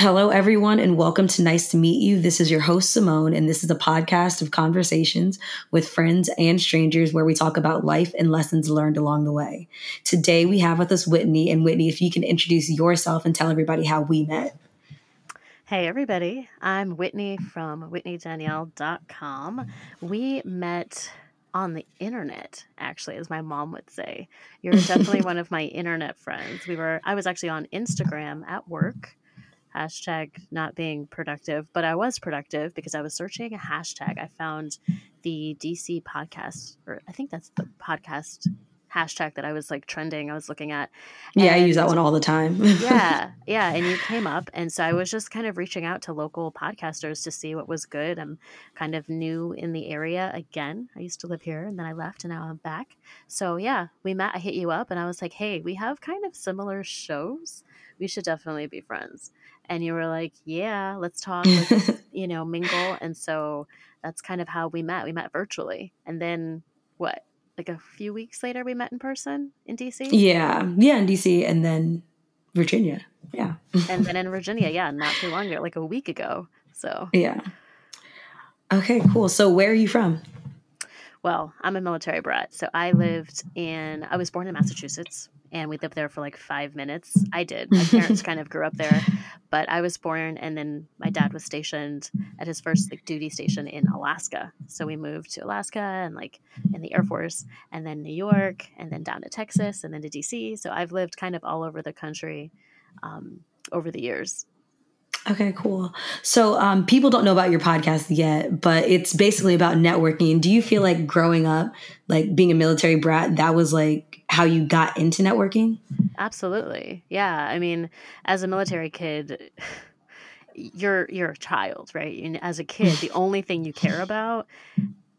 Hello, everyone, and welcome to Nice to Meet You. This is your host, Simone, and this is a podcast of conversations with friends and strangers where we talk about life and lessons learned along the way. Today, we have with us Whitney. And Whitney, if you can introduce yourself and tell everybody how we met. Hey, everybody. I'm Whitney from WhitneyDanielle.com. We met on the internet, actually, as my mom would say. You're definitely one of my internet friends. We were, I was actually on Instagram at work hashtag not being productive, but I was productive because I was searching a hashtag. I found the DC podcast, or I think that's the podcast hashtag that I was like trending. I was looking at. Yeah, I use that one all the time. yeah, yeah, and you came up, and so I was just kind of reaching out to local podcasters to see what was good. I'm kind of new in the area again. I used to live here, and then I left, and now I'm back. So yeah, we met. I hit you up, and I was like, "Hey, we have kind of similar shows. We should definitely be friends." And you were like, "Yeah, let's talk, let's, you know, mingle." And so that's kind of how we met. We met virtually, and then what? Like a few weeks later, we met in person in DC. Yeah, yeah, in DC, and then Virginia. Yeah, and then in Virginia, yeah, not too long ago, like a week ago. So yeah. Okay, cool. So where are you from? Well, I'm a military brat. So I lived in, I was born in Massachusetts and we lived there for like five minutes. I did. My parents kind of grew up there, but I was born and then my dad was stationed at his first like duty station in Alaska. So we moved to Alaska and like in the Air Force and then New York and then down to Texas and then to DC. So I've lived kind of all over the country um, over the years. Okay, cool. So, um, people don't know about your podcast yet, but it's basically about networking. Do you feel like growing up, like being a military brat, that was like how you got into networking? Absolutely. Yeah. I mean, as a military kid, you're you're a child, right? And as a kid, the only thing you care about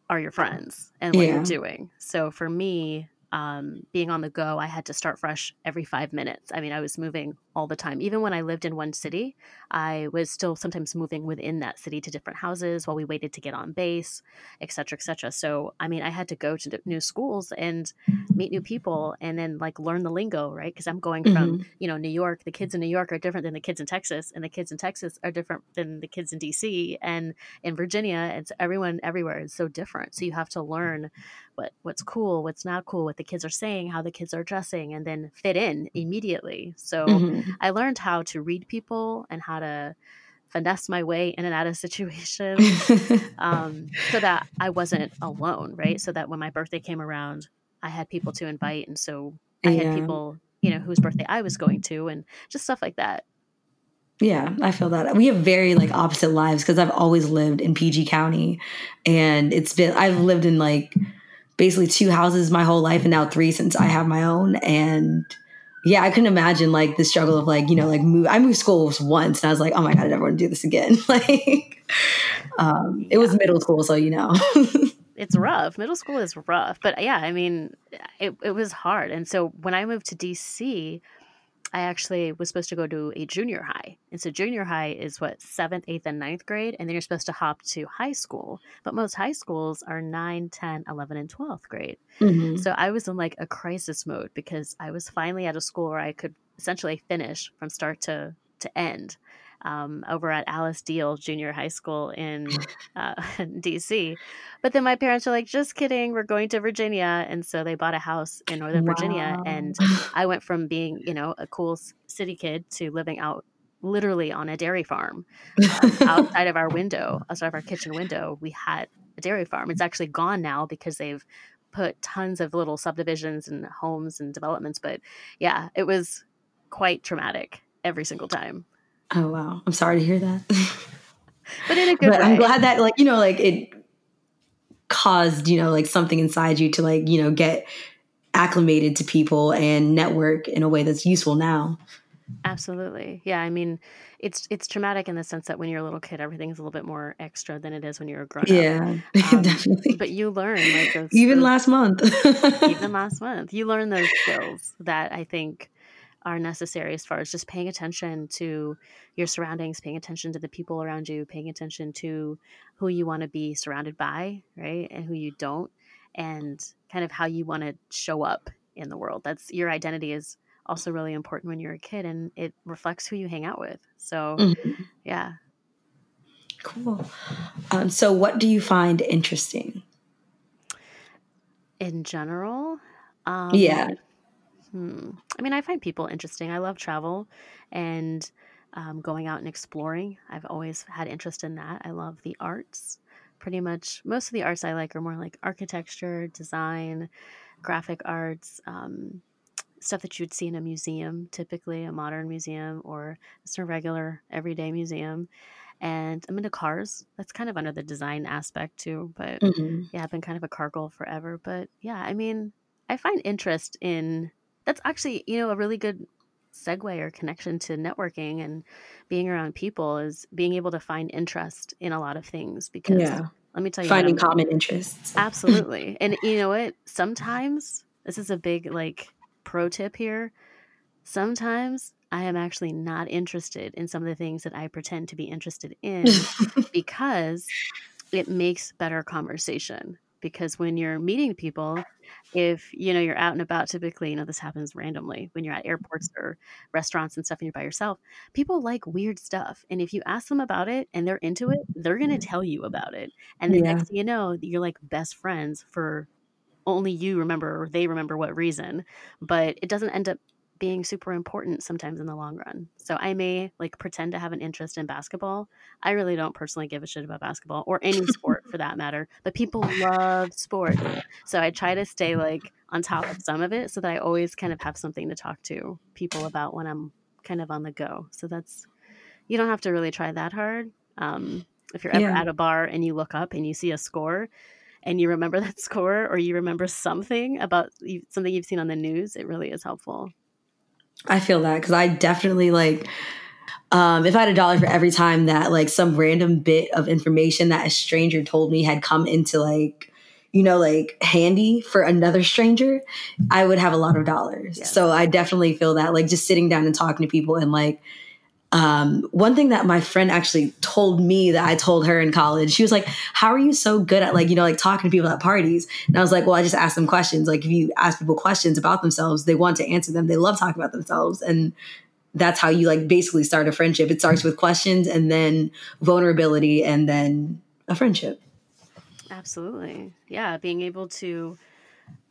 are your friends and what yeah. you're doing. So for me, um, being on the go, I had to start fresh every five minutes. I mean, I was moving all the time. Even when I lived in one city, I was still sometimes moving within that city to different houses while we waited to get on base, et cetera, et cetera. So, I mean, I had to go to new schools and meet new people and then like learn the lingo, right? Because I'm going from, mm-hmm. you know, New York. The kids in New York are different than the kids in Texas, and the kids in Texas are different than the kids in DC and in Virginia. It's everyone everywhere is so different. So you have to learn what what's cool, what's not cool, what the kids are saying, how the kids are dressing, and then fit in immediately. So mm-hmm. I learned how to read people and how to finesse my way in and out of situations um, so that I wasn't alone, right? So that when my birthday came around, I had people to invite, and so I yeah. had people, you know, whose birthday I was going to, and just stuff like that. Yeah, I feel that. We have very like opposite lives because I've always lived in PG County and it's been I've lived in like basically two houses my whole life and now three since I have my own. And yeah, I couldn't imagine like the struggle of like, you know, like move I moved schools once and I was like, oh my God, I never want to do this again. like um it was middle school, so you know. it's rough. Middle school is rough. But yeah, I mean, it, it was hard. And so when I moved to DC, I actually was supposed to go to a junior high. And so junior high is what, seventh, eighth, and ninth grade. And then you're supposed to hop to high school. But most high schools are 9, 10, 11, and 12th grade. Mm-hmm. So I was in like a crisis mode because I was finally at a school where I could essentially finish from start to, to end um, over at Alice Deal Junior High School in uh, DC. But then my parents were like, just kidding, we're going to Virginia. And so they bought a house in Northern wow. Virginia. And I went from being, you know, a cool city kid to living out literally on a dairy farm um, outside of our window, outside of our kitchen window. We had a dairy farm. It's actually gone now because they've put tons of little subdivisions and homes and developments. But yeah, it was quite traumatic every single time. Oh wow, I'm sorry to hear that. but in a good way. but way. I'm glad that like you know like it caused you know like something inside you to like you know get acclimated to people and network in a way that's useful now. Absolutely. Yeah, I mean, it's it's traumatic in the sense that when you're a little kid, everything's a little bit more extra than it is when you're a grown up. Yeah, um, definitely. But you learn like those, even those, last month. even last month, you learn those skills that I think are necessary as far as just paying attention to your surroundings, paying attention to the people around you, paying attention to who you want to be surrounded by, right? And who you don't, and kind of how you want to show up in the world. That's your identity is also really important when you're a kid and it reflects who you hang out with. So, mm-hmm. yeah. Cool. Um, so, what do you find interesting? In general? Um, yeah. Hmm. I mean, I find people interesting. I love travel and um, going out and exploring. I've always had interest in that. I love the arts. Pretty much most of the arts I like are more like architecture, design, graphic arts, um, stuff that you would see in a museum, typically a modern museum or just a regular everyday museum. And I'm into cars. That's kind of under the design aspect too. But mm-hmm. yeah, I've been kind of a car girl forever. But yeah, I mean, I find interest in that's actually, you know, a really good segue or connection to networking and being around people is being able to find interest in a lot of things because yeah. let me tell you finding common interests. Absolutely. And you know what? Sometimes this is a big like pro tip here sometimes i am actually not interested in some of the things that i pretend to be interested in because it makes better conversation because when you're meeting people if you know you're out and about typically you know this happens randomly when you're at airports or restaurants and stuff and you're by yourself people like weird stuff and if you ask them about it and they're into it they're going to mm-hmm. tell you about it and the yeah. next thing you know you're like best friends for only you remember or they remember what reason but it doesn't end up being super important sometimes in the long run. So I may like pretend to have an interest in basketball. I really don't personally give a shit about basketball or any sport for that matter, but people love sport. So I try to stay like on top of some of it so that I always kind of have something to talk to people about when I'm kind of on the go. So that's you don't have to really try that hard. Um, if you're ever yeah. at a bar and you look up and you see a score and you remember that score or you remember something about something you've seen on the news, it really is helpful. I feel that because I definitely like um, if I had a dollar for every time that like some random bit of information that a stranger told me had come into like you know like handy for another stranger, I would have a lot of dollars. Yeah. So I definitely feel that like just sitting down and talking to people and like um, one thing that my friend actually told me that I told her in college, she was like, How are you so good at like, you know, like talking to people at parties? And I was like, Well, I just ask them questions. Like, if you ask people questions about themselves, they want to answer them. They love talking about themselves. And that's how you like basically start a friendship. It starts with questions and then vulnerability and then a friendship. Absolutely. Yeah. Being able to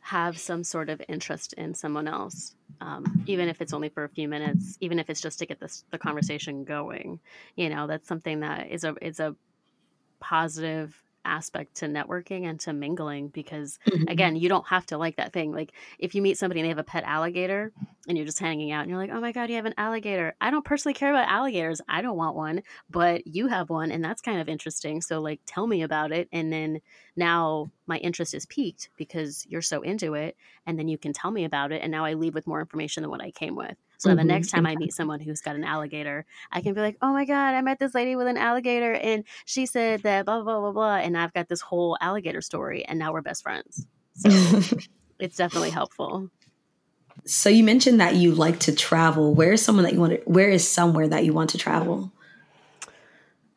have some sort of interest in someone else um, even if it's only for a few minutes, even if it's just to get this the conversation going. You know, that's something that is a is a positive aspect to networking and to mingling because mm-hmm. again you don't have to like that thing like if you meet somebody and they have a pet alligator and you're just hanging out and you're like oh my god you have an alligator i don't personally care about alligators i don't want one but you have one and that's kind of interesting so like tell me about it and then now my interest is piqued because you're so into it and then you can tell me about it and now i leave with more information than what i came with so mm-hmm. the next time I meet someone who's got an alligator, I can be like, oh my God, I met this lady with an alligator and she said that blah, blah, blah, blah. And I've got this whole alligator story and now we're best friends. So it's definitely helpful. So you mentioned that you like to travel. Where is someone that you want to, where is somewhere that you want to travel?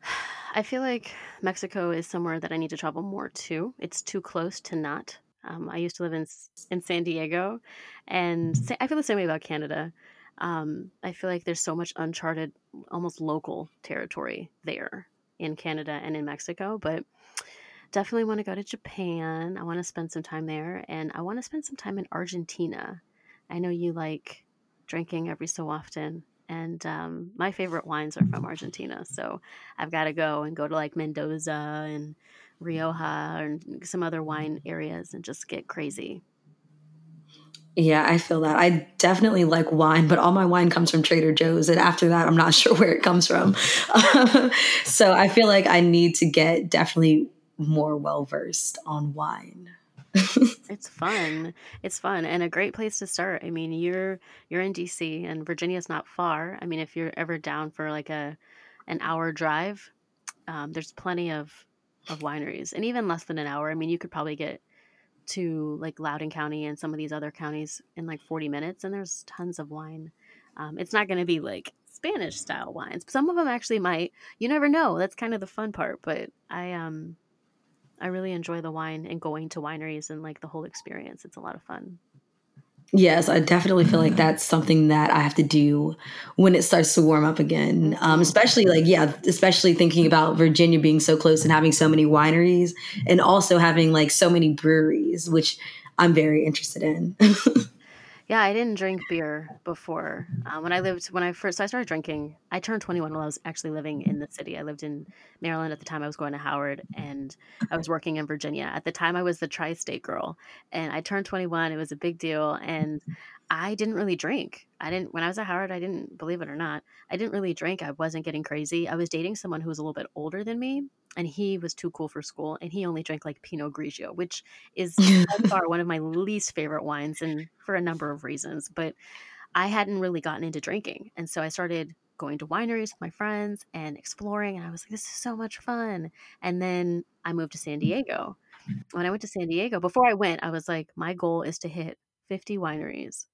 I feel like Mexico is somewhere that I need to travel more to. It's too close to not. Um, I used to live in in San Diego, and I feel the same way about Canada. Um, I feel like there's so much uncharted, almost local territory there in Canada and in Mexico, but definitely want to go to Japan. I want to spend some time there, and I want to spend some time in Argentina. I know you like drinking every so often, and um, my favorite wines are from Argentina. So I've got to go and go to like Mendoza and Rioja and some other wine areas and just get crazy. Yeah, I feel that. I definitely like wine, but all my wine comes from Trader Joe's. And after that, I'm not sure where it comes from. so I feel like I need to get definitely more well versed on wine. it's fun. It's fun and a great place to start. I mean, you're you're in DC and Virginia's not far. I mean, if you're ever down for like a an hour drive, um, there's plenty of of wineries, and even less than an hour. I mean, you could probably get to like Loudoun County and some of these other counties in like 40 minutes, and there's tons of wine. Um, it's not going to be like Spanish style wines. Some of them actually might. You never know. That's kind of the fun part. But I um, I really enjoy the wine and going to wineries and like the whole experience. It's a lot of fun. Yes, I definitely feel like that's something that I have to do when it starts to warm up again. Um, especially like, yeah, especially thinking about Virginia being so close and having so many wineries and also having like so many breweries, which I'm very interested in. Yeah, I didn't drink beer before. Um, when I lived, when I first I started drinking, I turned 21 while I was actually living in the city. I lived in Maryland at the time. I was going to Howard, and I was working in Virginia. At the time, I was the tri-state girl, and I turned 21. It was a big deal, and I didn't really drink. I didn't when I was at Howard. I didn't believe it or not. I didn't really drink. I wasn't getting crazy. I was dating someone who was a little bit older than me, and he was too cool for school, and he only drank like Pinot Grigio, which is by far one of my least favorite wines, and for a number of reasons. But I hadn't really gotten into drinking, and so I started going to wineries with my friends and exploring, and I was like, "This is so much fun." And then I moved to San mm. Diego. When I went to San Diego, before I went, I was like, "My goal is to hit 50 wineries."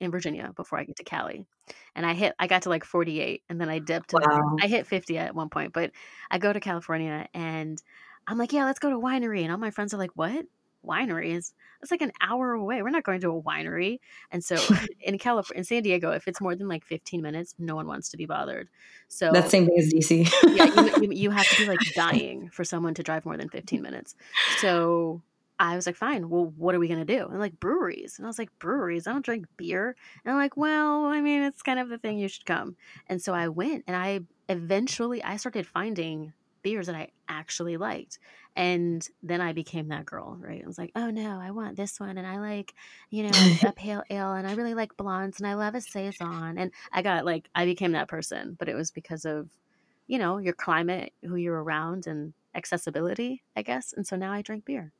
In Virginia before I get to Cali. And I hit I got to like 48 and then I dipped to Wow. I hit 50 at one point, but I go to California and I'm like, "Yeah, let's go to winery." And all my friends are like, "What? Wineries? That's like an hour away. We're not going to a winery." And so in California, in San Diego, if it's more than like 15 minutes, no one wants to be bothered. So That same thing as DC. yeah, you, you, you have to be like dying for someone to drive more than 15 minutes. So I was like, fine, well, what are we going to do? And like, breweries. And I was like, breweries? I don't drink beer. And I'm like, well, I mean, it's kind of the thing you should come. And so I went and I eventually, I started finding beers that I actually liked. And then I became that girl, right? I was like, oh no, I want this one. And I like, you know, a pale ale and I really like blondes and I love a Saison. And I got like, I became that person, but it was because of, you know, your climate, who you're around and accessibility, I guess. And so now I drink beer.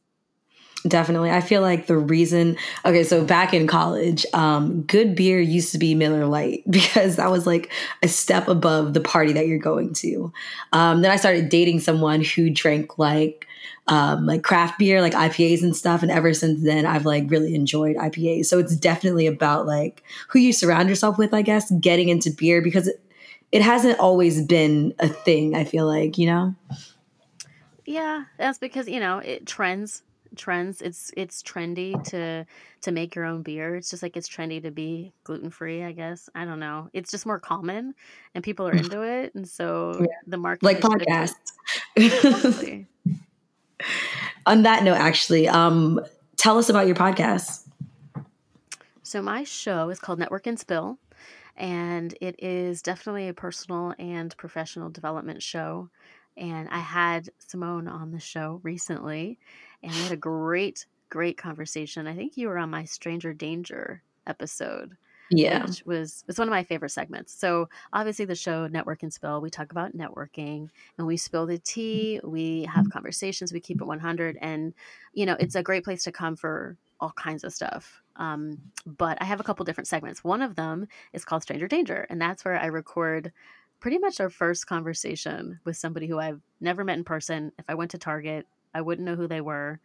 Definitely. I feel like the reason, okay, so back in college, um, good beer used to be Miller Lite because that was like a step above the party that you're going to. Um, then I started dating someone who drank like, um, like craft beer, like IPAs and stuff. And ever since then, I've like really enjoyed IPAs. So it's definitely about like who you surround yourself with, I guess, getting into beer because it, it hasn't always been a thing, I feel like, you know? Yeah, that's because, you know, it trends trends. It's it's trendy to to make your own beer. It's just like it's trendy to be gluten free, I guess. I don't know. It's just more common and people are into it. And so Yeah. the market Like podcasts. Exactly. On that note, actually, um, tell us about your podcast. So my show is called Network and Spill, and it is definitely a personal and professional development show. And I had Simone on the show recently, and we had a great, great conversation. I think you were on my Stranger Danger episode Yeah. which was it's one of my favorite segments. So obviously the show Network and Spill, we talk about networking and we spill the tea, we have conversations, we keep it 100 and you know, it's a great place to come for all kinds of stuff. Um, but I have a couple different segments. One of them is called Stranger Danger and that's where I record pretty much our first conversation with somebody who I've never met in person. If I went to Target, I wouldn't know who they were.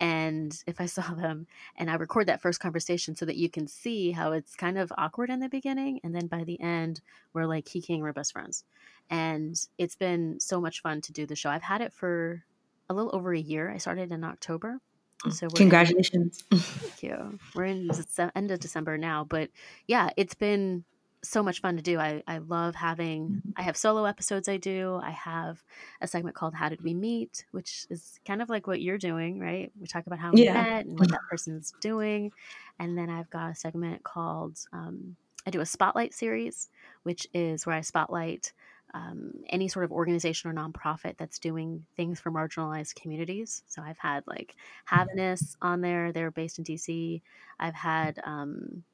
And if I saw them, and I record that first conversation so that you can see how it's kind of awkward in the beginning, and then by the end, we're like kikiing, we're best friends. And it's been so much fun to do the show. I've had it for a little over a year. I started in October, mm. so we're in Congratulations. Thank you. We're in the end of December now, but yeah, it's been so much fun to do. I, I love having, I have solo episodes I do. I have a segment called How Did We Meet, which is kind of like what you're doing, right? We talk about how we Yeah. met and what that person's doing. And then I've got a segment called, um, I do a spotlight series, which is where I spotlight um, any sort of organization or nonprofit that's doing things for marginalized communities. So I've had like Haviness on there. They're based in DC. I've had um,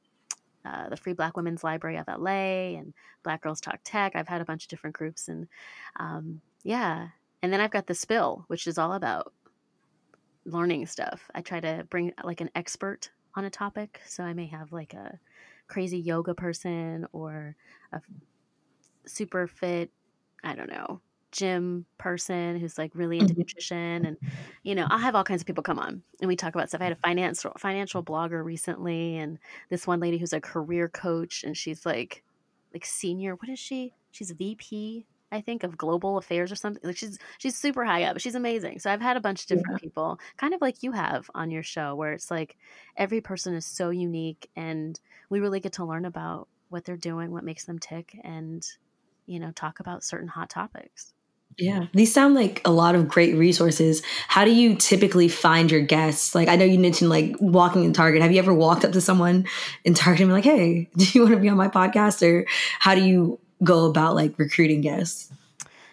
uh, the Free Black Women's Library of LA and Black Girls Talk Tech. I've had a bunch of different groups, and um, yeah. And then I've got the Spill, which is all about learning stuff. I try to bring like an expert on a topic. So I may have like a crazy yoga person or a super fit, I don't know, gym person who's like really into Mhm. nutrition and you know, I'll have all kinds of people come on and we talk about stuff. I had a financial financial blogger recently and this one lady who's a career coach and she's like like senior, what is she? She's a VP I think of global affairs or something. Like she's she's super high up. She's amazing. So I've had a bunch of different yeah. people, kind of like you have on your show, where it's like every person is so unique, and we really get to learn about what they're doing, what makes them tick, and you know, talk about certain hot topics. Yeah, these sound like a lot of great resources. How do you typically find your guests? Like, I know you mentioned like walking in Target. Have you ever walked up to someone in Target and be like, "Hey, do you want to be on my podcast?" Or how do you go about like recruiting guests?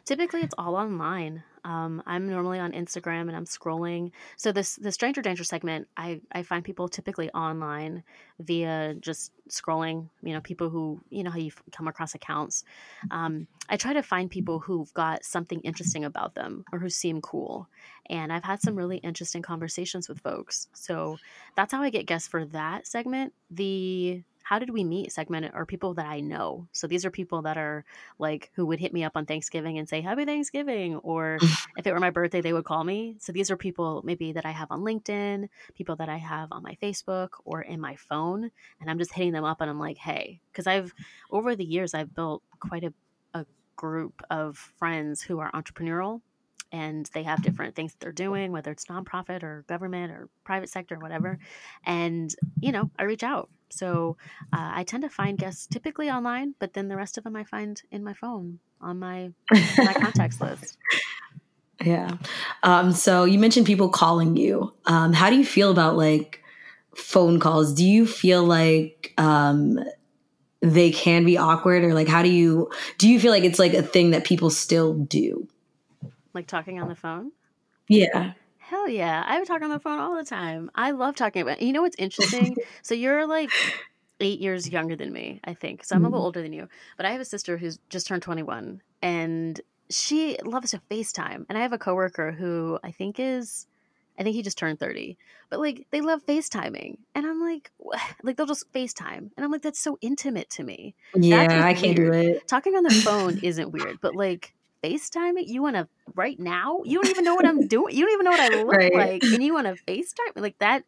Typically, it's all online. Um, I'm normally on Instagram and I'm scrolling. So this the stranger danger segment, I I find people typically online via just scrolling. You know, people who you know how you come across accounts. Um, I try to find people who've got something interesting about them or who seem cool. And I've had some really interesting conversations with folks. So that's how I get guests for that segment. The how did we meet segment are people that I know. So these are people that are like who would hit me up on Thanksgiving and say happy Thanksgiving or if it were my birthday they would call me. So these are people maybe that I have on LinkedIn, people that I have on my Facebook or in my phone and I'm just hitting them up and I'm like, "Hey, cuz I've over the years I've built quite a a group of friends who are entrepreneurial and they have different things that they're doing, whether it's nonprofit or government or private sector or whatever. And, you know, I reach out. So uh, I tend to find guests typically online, but then the rest of them I find in my phone on my, my contacts list. Yeah. Um, so you mentioned people calling you. Um, how do you feel about like phone calls? Do you feel like um, they can be awkward or like how do you do you feel like it's like a thing that people still do? Like talking on the phone? Yeah. Hell yeah. I would talk on the phone all the time. I love talking about you know what's interesting? so you're like eight years younger than me, I think. So I'm mm-hmm. a little mm-hmm. older than you. But I have a sister who's just turned 21 and she loves to FaceTime. And I have a coworker who I think is I think he just turned 30. But like they love FaceTiming. And I'm like like they'll just FaceTime. And I'm like that's so intimate to me. Yeah, I can't do it. Talking on the phone isn't weird, but like FaceTime it? You want to right now? You don't even know what I'm doing. You don't even know what I look right. like, and you want to FaceTime? me? Like that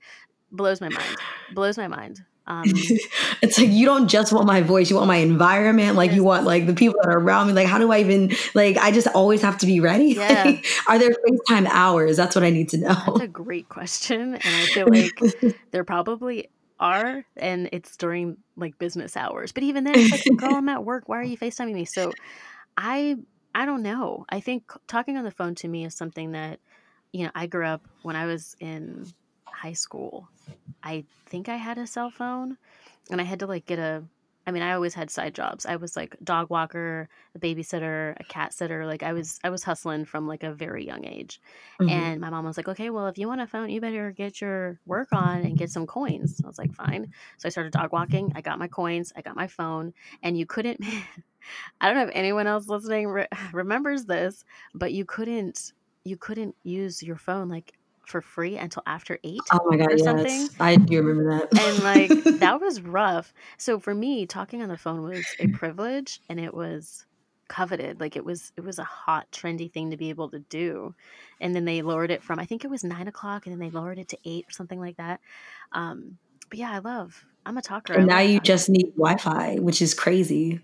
blows my mind. Blows my mind. Um, it's like you don't just want my voice; you want my environment. Like yes. you want like the people that are around me. Like how do I even like? I just always have to be ready. Yeah. Like, are there FaceTime hours? That's what I need to know. That's a great question, and I feel like there probably are, and it's during like business hours. But even then, it's like, girl, I'm at work. Why are you FaceTiming me? So I I don't know. I think talking on the phone to me is something that, you know, I grew up when I was in high school. I think I had a cell phone and I had to like get a I mean, I always had side jobs. I was like dog walker, a babysitter, a cat sitter. Like I was I was hustling from like a very young age. Mm-hmm. And my mom was like, "Okay, well, if you want a phone, you better get your work on and get some coins." I was like, "Fine." So I started dog walking. I got my coins, I got my phone, and you couldn't I don't know if anyone else listening re- remembers this, but you couldn't you couldn't use your phone like for free until after eight. Oh my god, or something. I do remember that. and like that was rough. So for me, talking on the phone was a privilege, and it was coveted. Like it was it was a hot, trendy thing to be able to do. And then they lowered it from I think it was nine o'clock, and then they lowered it to eight or something like that. Um, but yeah, I love. I'm a talker. And now you just need Wi-Fi, which is crazy.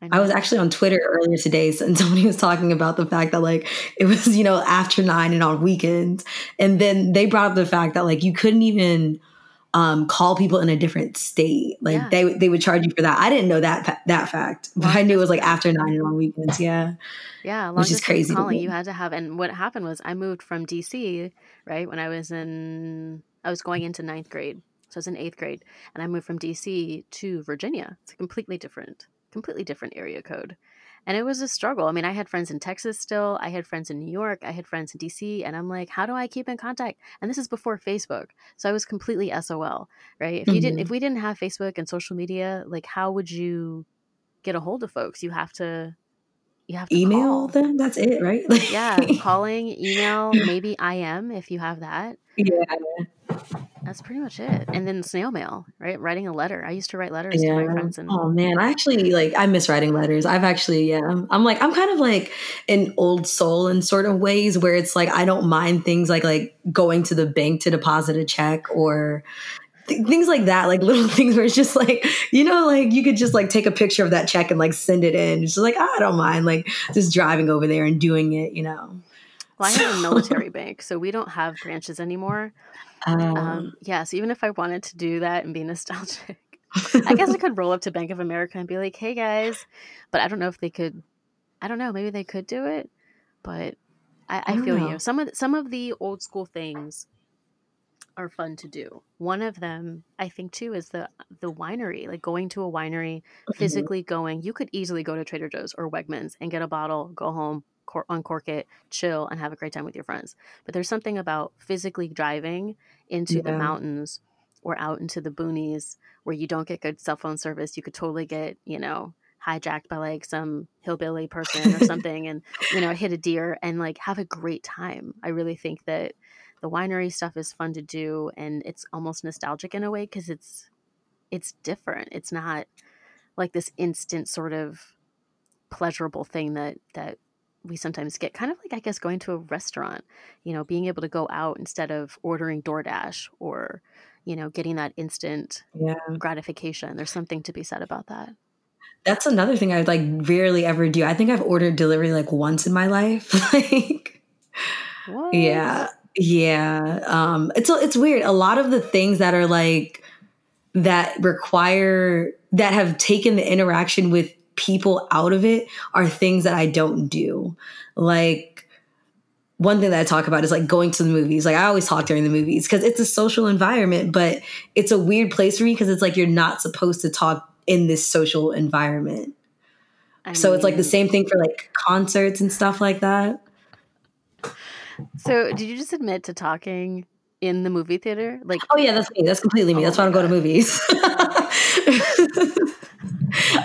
I, I, was actually on Twitter earlier today, and somebody was talking about the fact that like it was you know after nine and on weekends, and then they brought up the fact that like you couldn't even um, call people in a different state. Like yeah. they they would charge you for that. I didn't know that that fact, but I knew it was like after nine and on weekends. Yeah, yeah, which is crazy. Calling you had to have, and what happened was I moved from DC right when I was in I was going into ninth grade, so I was in eighth grade, and I moved from DC to Virginia. It's completely different completely different area code. And it was a struggle. I mean, I had friends in Texas still, I had friends in New York, I had friends in DC, and I'm like, how do I keep in contact? And this is before Facebook. So I was completely SOL, right? If you mm-hmm. didn't if we didn't have Facebook and social media, like how would you get a hold of folks? You have to you have to email call. them. That's it, right? yeah, calling, email, maybe IM if you have that. Yeah. That's pretty much it. And then snail mail, right? Writing a letter. I used to write letters yeah. to my friends. And oh man, I actually like I miss writing letters. I've actually yeah. I'm like I'm kind of like an old soul in sort of ways where it's like I don't mind things like like going to the bank to deposit a check or th- things like that, like little things where it's just like, you know, like you could just like take a picture of that check and like send it in. It's just like, oh, I don't mind like just driving over there and doing it, you know. Well, I have a military bank, so we don't have branches anymore. Um, um, yeah, so even if I wanted to do that and be nostalgic, I guess I could roll up to Bank of America and be like, "Hey guys," but I don't know if they could. I don't know. Maybe they could do it, but I, I, I feel know. you. Some of the, some of the old school things are fun to do. One of them, I think, too, is the the winery. Like going to a winery, mm-hmm. physically going. You could easily go to Trader Joe's or Wegmans and get a bottle, go home, cor- uncork it, chill, and have a great time with your friends. But there's something about physically driving into yeah. the mountains or out into the boonies where you don't get good cell phone service. You could totally get, you know, hijacked by like some hillbilly person or something and, you know, hit a deer and like have a great time. I really think that the winery stuff is fun to do and it's almost nostalgic in a way because it's it's different. It's not like this instant sort of pleasurable thing that that we sometimes get kind of like I guess going to a restaurant, you know, being able to go out instead of ordering DoorDash or, you know, getting that instant yeah. gratification. There's something to be said about that. That's another thing I would like rarely ever do. I think I've ordered delivery like once in my life. like what? Yeah. Yeah. Um it's it's weird. A lot of the things that are like that require that have taken the interaction with people out of it are things that I don't do. Like one thing that I talk about is like going to the movies. Like I always talk during the movies because it's a social environment, but it's a weird place for me because it's like you're not supposed to talk in this social environment. I so mean, it's like the same thing for like concerts and stuff like that. So, did you just admit to talking in the movie theater? Like, oh yeah, that's me. That's completely me. Oh that's why I don't go to movies.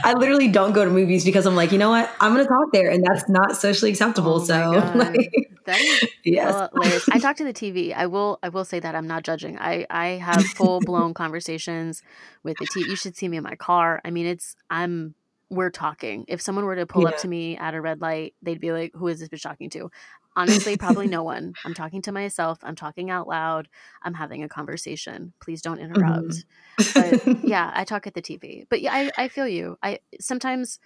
I literally don't go to movies because I'm like, you know what? I'm going to talk there, and that's not socially acceptable. Oh so, like, that is yes. hilarious. I talk to the TV. I will. I will say that I'm not judging. I I have full blown conversations with the TV. You should see me in my car. I mean, it's I'm we're talking. If someone were to pull yeah. up to me at a red light, they'd be like, "Who is this bitch talking to?" Honestly, probably no one. I'm talking to myself. I'm talking out loud. I'm having a conversation. Please don't interrupt. Mm-hmm. But yeah, I talk at the TV. But yeah, I, I feel you. I sometimes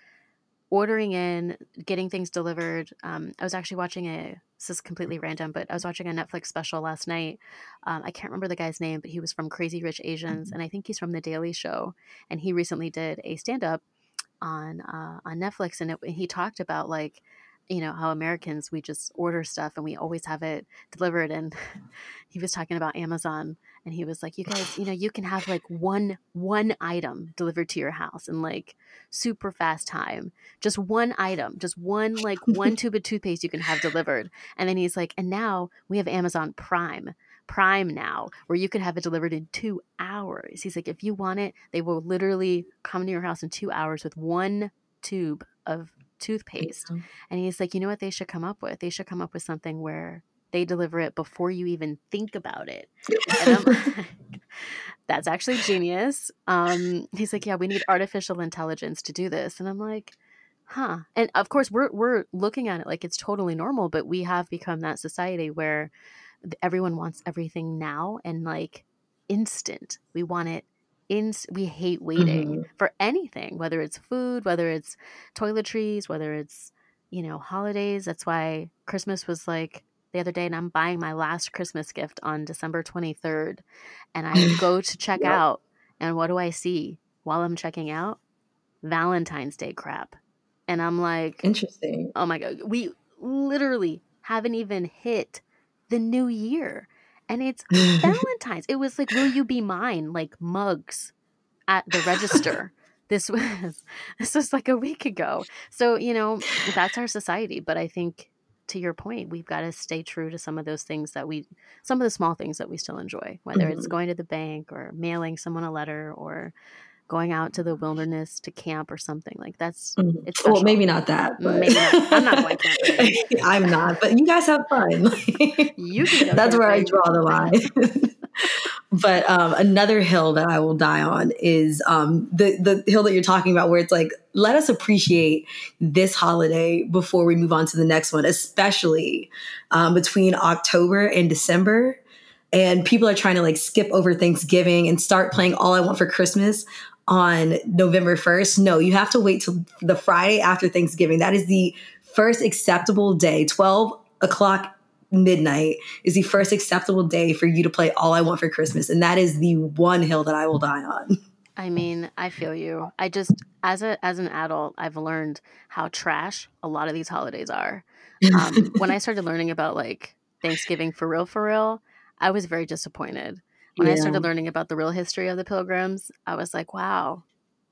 ordering in, getting things delivered. Um, I was actually watching a. This is completely random, but I was watching a Netflix special last night. Um, I can't remember the guy's name, but he was from Crazy Rich Asians, mm-hmm. and I think he's from The Daily Show. And he recently did a stand up on uh, on Netflix, and it, he talked about like you know how Americans we just order stuff and we always have it delivered and he was talking about Amazon and he was like you guys you know you can have like one one item delivered to your house in like super fast time. Just one item just one like one tube of toothpaste you can have delivered. And then he's like and now we have Amazon Prime Prime now where you can have it delivered in 2 hours. He's like if you want it they will literally come to your house in 2 hours with one tube of toothpaste. Mm-hmm. And he's like, you know what they should come up with? They should come up with something where they deliver it before you even think about it. like, that's actually genius. Um, he's like, yeah, we need artificial intelligence to do this. And I'm like, huh. And of course, we're, we're looking at it like it's totally normal, but we have become that society where everyone wants everything now and like instant. We want it in we hate waiting mm-hmm. for anything whether it's food whether it's toiletries whether it's you know holidays that's why christmas was like the other day and i'm buying my last christmas gift on december 23rd and i go to check yep. out and what do i see while i'm checking out valentine's day crap and i'm like interesting oh my god we literally haven't even hit the new year and it's Valentine's. It was like, "Will you be mine?" Like mugs at the register. this was this was like a week ago. So you know that's our society. But I think to your point, we've got to stay true to some of those things that we, some of the small things that we still enjoy, whether mm-hmm. it's going to the bank or mailing someone a letter or going out to the wilderness to camp or something like that's mm-hmm. it's well maybe not that but maybe not. i'm not going camping. I'm not but you guys have fun. You that's where i draw the line. But um, another hill that i will die on is um, the the hill that you're talking about where it's like let us appreciate this holiday before we move on to the next one especially um, between october and december. And people are trying to like skip over Thanksgiving and start playing All I Want for Christmas on November 1st. No, you have to wait till the Friday after Thanksgiving. That is the first acceptable day, 12 o'clock midnight is the first acceptable day for you to play All I Want for Christmas. And that is the one hill that I will die on. I mean, I feel you. I just as a as an adult, I've learned how trash a lot of these holidays are. Um, when I started learning about like Thanksgiving for real, for real, I was very disappointed. When yeah. I started learning about the real history of the Pilgrims, I was like, wow,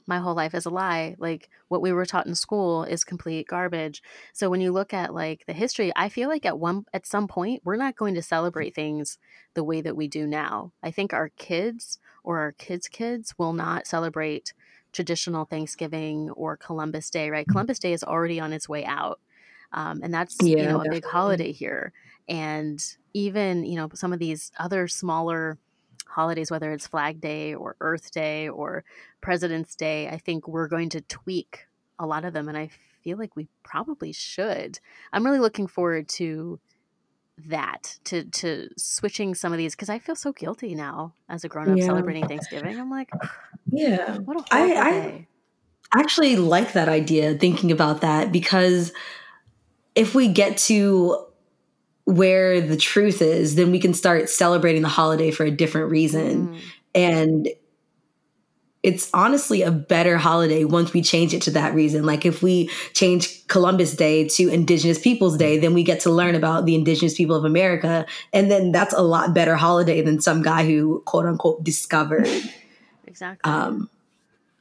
my whole life is a lie. Like what we were taught in school is complete garbage. So when you look at like the history, I feel like at one at some point we're not going to celebrate things the way that we do now. I think our kids or our kids' kids will not celebrate traditional Thanksgiving or Columbus Day, right? Columbus Day is already on its way out. Um, and that's yeah, you know definitely. a big holiday here. And even, you know, some of these other smaller holidays, whether it's Flag Day or Earth Day or President's Day, I think we're going to tweak a lot of them. And I feel like we probably should. I'm really looking forward to that to to switching some of these because I feel so guilty now as a grown up yeah. celebrating Thanksgiving. I'm like, yeah, what a I, I actually like that idea. Thinking about that because if we get to where the truth is, then we can start celebrating the holiday for a different reason. Mm. And it's honestly a better holiday once we change it to that reason. Like if we change Columbus Day to Indigenous Peoples Day, then we get to learn about the Indigenous people of America. And then that's a lot better holiday than some guy who quote unquote discovered exactly um,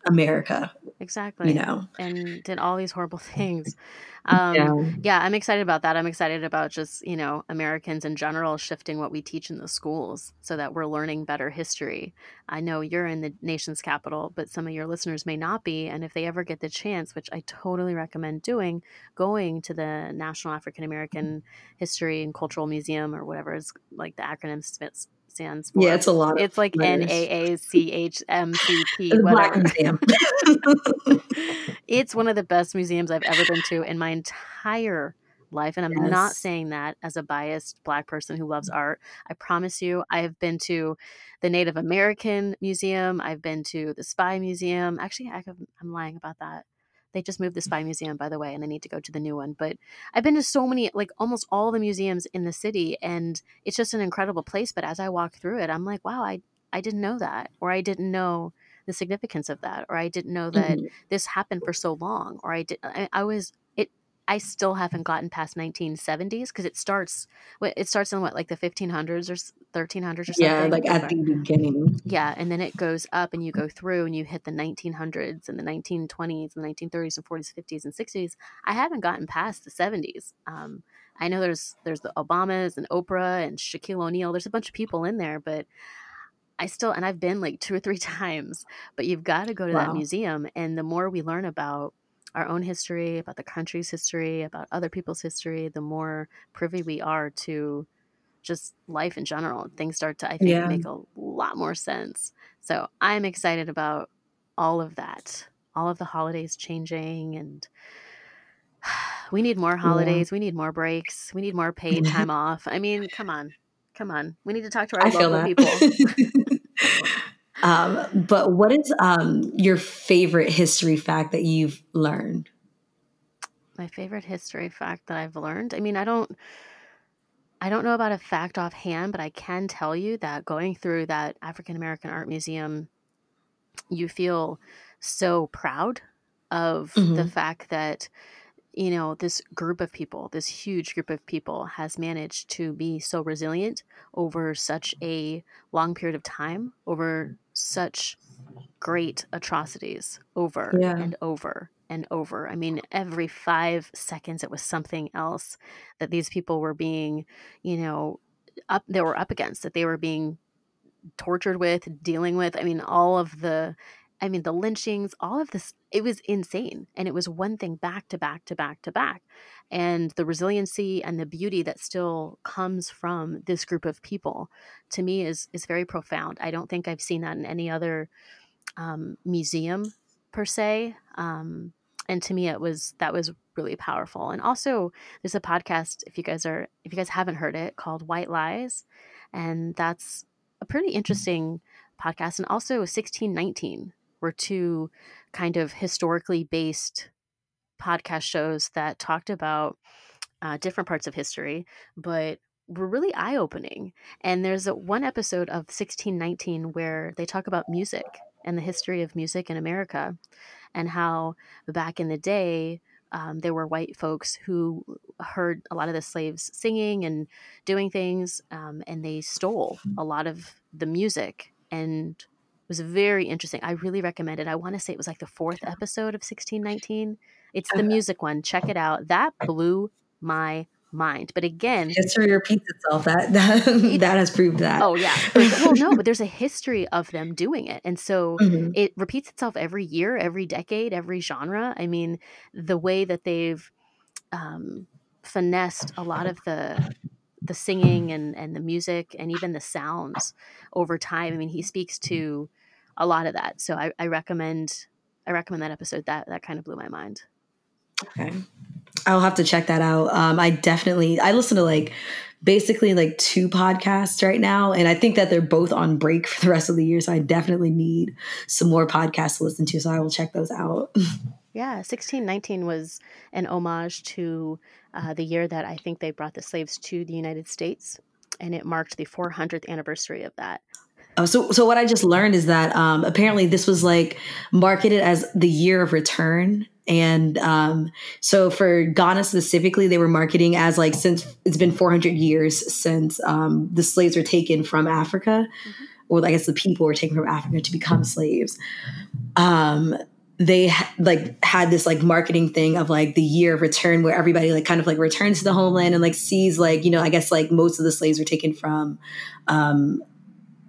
America. Exactly. You know, and did all these horrible things. Um, yeah. yeah, I'm excited about that. I'm excited about just, you know, Americans in general shifting what we teach in the schools so that we're learning better history. I know you're in the nation's capital, but some of your listeners may not be. And if they ever get the chance, which I totally recommend doing, going to the National African American History and Cultural Museum or whatever is like the acronym stands for. Yeah, it's a lot. It's like N A A C H M C P. Whatever. Museum. it's one of the best museums I've ever been to in my entire life, and I'm yes. not saying that as a biased Black person who loves art. I promise you, I have been to the Native American Museum. I've been to the Spy Museum. Actually, I I'm lying about that. They just moved the Spy Museum, by the way, and I need to go to the new one. But I've been to so many, like almost all the museums in the city, and it's just an incredible place. But as I walk through it, I'm like, wow, I I didn't know that, or I didn't know the significance of that, or I didn't know that mm-hmm. this happened for so long, or I did. I, I was I still haven't gotten past 1970s because it starts it starts in what like the 1500s or 1300s or something. Yeah, like at the beginning. Yeah, and then it goes up and you go through and you hit the 1900s and the 1920s and the 1930s and 40s, 50s and 60s. I haven't gotten past the 70s. Um, I know there's there's the Obamas and Oprah and Shaquille O'Neal. There's a bunch of people in there, but I still and I've been like two or three times. But you've got to go to wow. that museum, and the more we learn about our own history, about the country's history, about other people's history, the more privy we are to just life in general. Things start to, I think, yeah. make a lot more sense. So I'm excited about all of that, all of the holidays changing and we need more holidays. Yeah. We need more breaks. We need more paid time off. I mean, come on, come on. We need to talk to our I local people. Um, but what is um, your favorite history fact that you've learned? My favorite history fact that I've learned. I mean, I don't. I don't know about a fact offhand, but I can tell you that going through that African American Art Museum, you feel so proud of mm-hmm. the fact that you know, this group of people, this huge group of people, has managed to be so resilient over such a long period of time, over such great atrocities, over yeah. and over and over. I mean, every five seconds it was something else that these people were being, you know, up they were up against, that they were being tortured with, dealing with. I mean, all of the I mean, the lynchings, all of this, it was insane. And it was one thing back to back to back to back. And the resiliency and the beauty that still comes from this group of people to me is, is very profound. I don't think I've seen that in any other um, museum per se. Um, and to me, it was, that was really powerful. And also, there's a podcast if you guys are if you guys haven't heard it called White Lies, and that's a pretty interesting podcast. And also, 1619 were two kind of historically based podcast shows that talked about uh, different parts of history, but were really eye opening. And there's a, one episode of 1619 where they talk about music and the history of music in America and how back in the day, um, there were white folks who heard a lot of the slaves singing and doing things, um, and they stole a lot of the music and was very interesting. I really recommend it. I want to say it was like the fourth episode of 1619. It's the music one. Check it out. That blew my mind. But again, history repeats itself. That that, that has proved that. Oh yeah. Well, no, but there's a history of them doing it, and so mm-hmm. it repeats itself every year, every decade, every genre. I mean, the way that they've um, finessed a lot of the the singing and and the music and even the sounds over time. I mean, he speaks to a lot of that. So I, I recommend I recommend that episode. That that kind of blew my mind. Okay. I'll have to check that out. Um, I definitely I listen to like basically like two podcasts right now, and I think that they're both on break for the rest of the year. So I definitely need some more podcasts to listen to. So I will check those out. Yeah, 1619 was an homage to uh, the year that I think they brought the slaves to the United States, and it marked the 400th anniversary of that. Oh, so so what I just learned is that um, apparently this was like marketed as the year of return, and um, so for Ghana specifically, they were marketing as like since it's been 400 years since um, the slaves were taken from Africa, mm-hmm. or I guess the people were taken from Africa to become slaves. Um, they like had this like marketing thing of like the year of return where everybody like kind of like returns to the homeland and like sees like you know I guess like most of the slaves were taken from um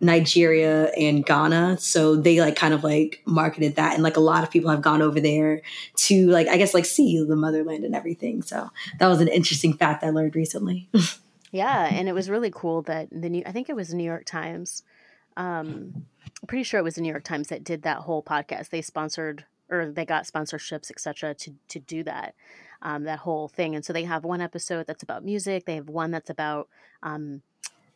Nigeria and Ghana. So they like kind of like marketed that. And like a lot of people have gone over there to like, I guess, like see the motherland and everything. So that was an interesting fact I learned recently. yeah. And it was really cool that the new, I think it was New York Times. Um, I'm pretty sure it was the New York Times that did that whole podcast. They sponsored or they got sponsorships, etc., to to do that, um, that whole thing. And so they have one episode that's about music. They have one that's about um,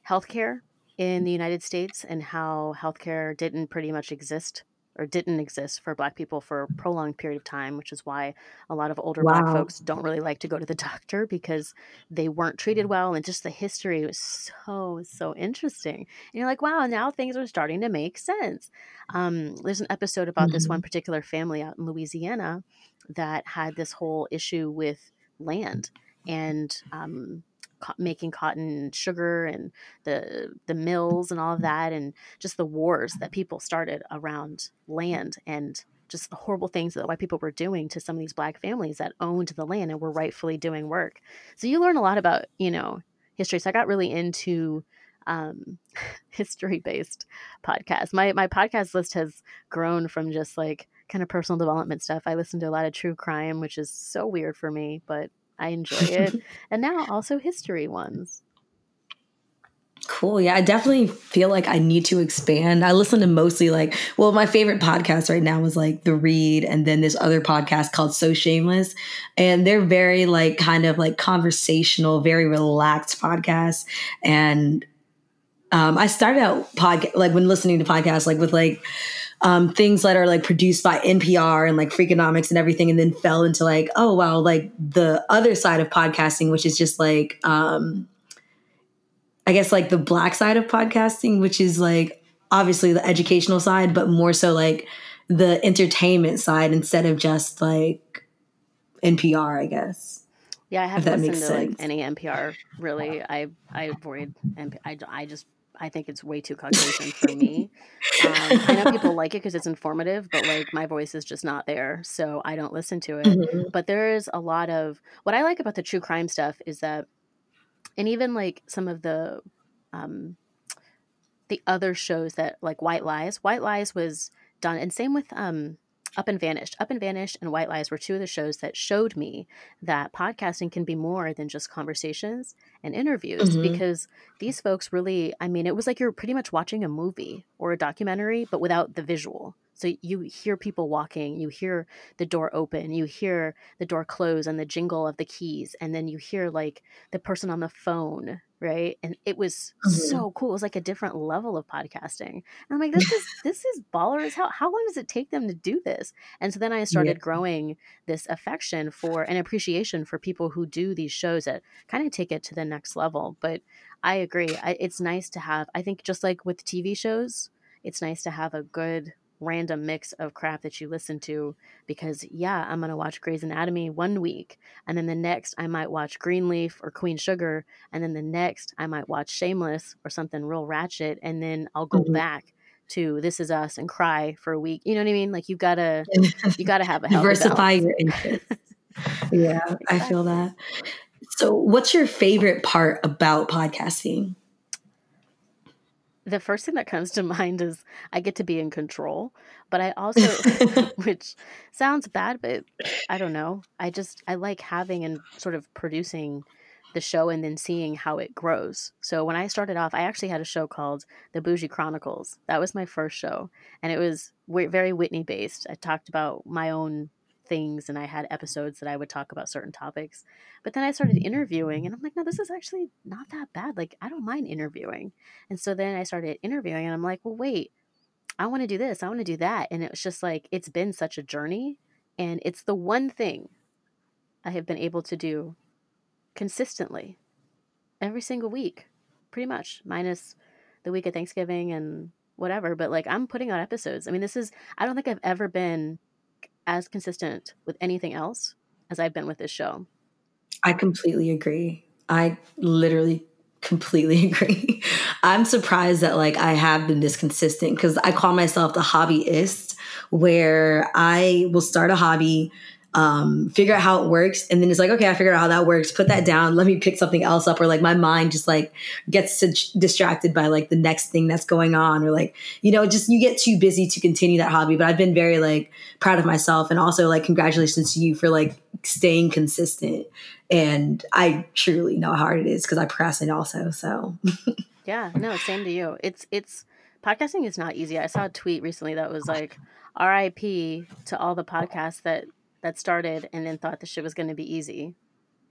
healthcare in the United States and how healthcare didn't pretty much exist or didn't exist for black people for a prolonged period of time, which is why a lot of older wow. black folks don't really like to go to the doctor because they weren't treated mm. well. And just the history was so, so interesting. And you're like, wow, now things are starting to make sense. Um, there's an episode about mm-hmm. this one particular family out in Louisiana that had this whole issue with land and um, co- making cotton and sugar and the the mills and all of that and just the wars that people started around land and just the horrible things that white people were doing to some of these black families that owned the land and were rightfully doing work. So you learn a lot about, you know, history. So I got really into um, history based podcasts. My my podcast list has grown from just like kind of personal development stuff. I listen to a lot of true crime, which is so weird for me, but I enjoy it. and now also history ones. Cool. Yeah, I definitely feel like I need to expand. I listen to mostly like, well, my favorite podcast right now is like The Read, and then this other podcast called So Shameless. And they're very like kind of like conversational, very relaxed podcasts. And um, I started out podcast like when listening to podcasts, like with like um, things that are like produced by NPR and like Freakonomics and everything, and then fell into like, oh wow, like the other side of podcasting, which is just like, um, I guess like the black side of podcasting, which is like obviously the educational side, but more so like the entertainment side instead of just like NPR, I guess. Yeah, I haven't listened to sense. like any NPR really. I I avoid NPR. I, I just I think it's way too Caucasian for me. Um, I know people like it because it's informative, but like my voice is just not there, so I don't listen to it. Mm-hmm. But there is a lot of what I like about the true crime stuff is that, and even like some of the, um, the other shows that like White Lies. White Lies was done, and same with um, up and Vanished. Up and Vanished and White Lies were two of the shows that showed me that podcasting can be more than just conversations and interviews mm-hmm. because these folks really, I mean, it was like you're pretty much watching a movie or a documentary, but without the visual. So you hear people walking, you hear the door open, you hear the door close and the jingle of the keys, and then you hear like the person on the phone, right? And it was mm-hmm. so cool. It was like a different level of podcasting. And I'm like, this is this is ballers. How how long does it take them to do this? And so then I started yeah. growing this affection for and appreciation for people who do these shows that kind of take it to the next level. But I agree. I, it's nice to have. I think just like with TV shows, it's nice to have a good random mix of crap that you listen to because yeah i'm going to watch Grey's Anatomy one week and then the next i might watch greenleaf or queen sugar and then the next i might watch shameless or something real ratchet and then i'll go mm-hmm. back to this is us and cry for a week. You know what i mean? Like you gotta you gotta have a diversify your interests. Yeah exactly. i feel that. So what's your favorite part about podcasting the first thing that comes to mind is I get to be in control, but I also, which sounds bad, but I don't know. I just, I like having and sort of producing the show and then seeing how it grows. So when I started off, I actually had a show called The Bougie Chronicles. That was my first show, and it was very Whitney based. I talked about my own things and I had episodes that I would talk about certain topics. But then I started interviewing and I'm like, no, this is actually not that bad. Like, I don't mind interviewing. And so then I started interviewing and I'm like, well, wait, I want to do this. I want to do that. And it was just like, it's been such a journey. And it's the one thing I have been able to do consistently every single week, pretty much, minus the week of Thanksgiving and whatever. But like, I'm putting out episodes. I mean, this is, I don't think I've ever been as consistent with anything else as I've been with this show. I completely agree. I literally completely agree. I'm surprised that like I have been this consistent because I call myself the hobbyist where I will start a hobby um, figure out how it works. And then it's like, okay, I figured out how that works. Put that down. Let me pick something else up. Or like my mind just like gets distracted by like the next thing that's going on. Or like, you know, just you get too busy to continue that hobby. But I've been very like proud of myself. And also like, congratulations to you for like staying consistent. And I truly know how hard it is because I procrastinate also. So yeah, no, same to you. It's, it's, podcasting is not easy. I saw a tweet recently that was like, RIP to all the podcasts that that started and then thought the shit was going to be easy.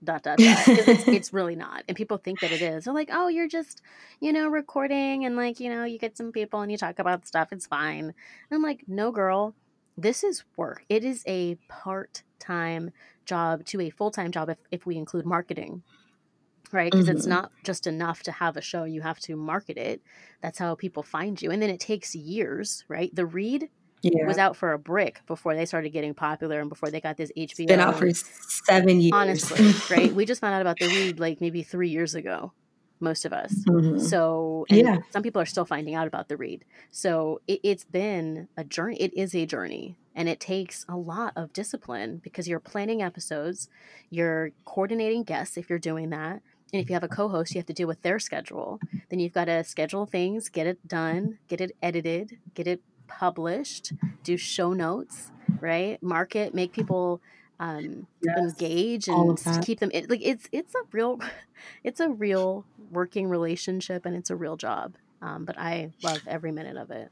Dot dot dot. It's, it's really not, and people think that it is. They're like, "Oh, you're just, you know, recording and like, you know, you get some people and you talk about stuff. It's fine." And I'm like, "No, girl, this is work. It is a part time job to a full time job if if we include marketing." right? Because mm-hmm. it's not just enough to have a show, you have to market it. That's how people find you. And then it takes years, right? The read yeah. was out for a brick before they started getting popular and before they got this HBO. Been out for seven years. Honestly, right? We just found out about the read like maybe three years ago, most of us. Mm-hmm. So, yeah, some people are still finding out about the read. So it, it's been a journey. It is a journey, and it takes a lot of discipline because you're planning episodes, you're coordinating guests if you're doing that. And if you have a co host, you have to deal with their schedule. Then you've got to schedule things, get it done, get it edited, get it published, do show notes, right? Market, make people um, yes, engage and keep them. It, like it's it's a real, it's a real working relationship and it's a real job. Um, but I love every minute of it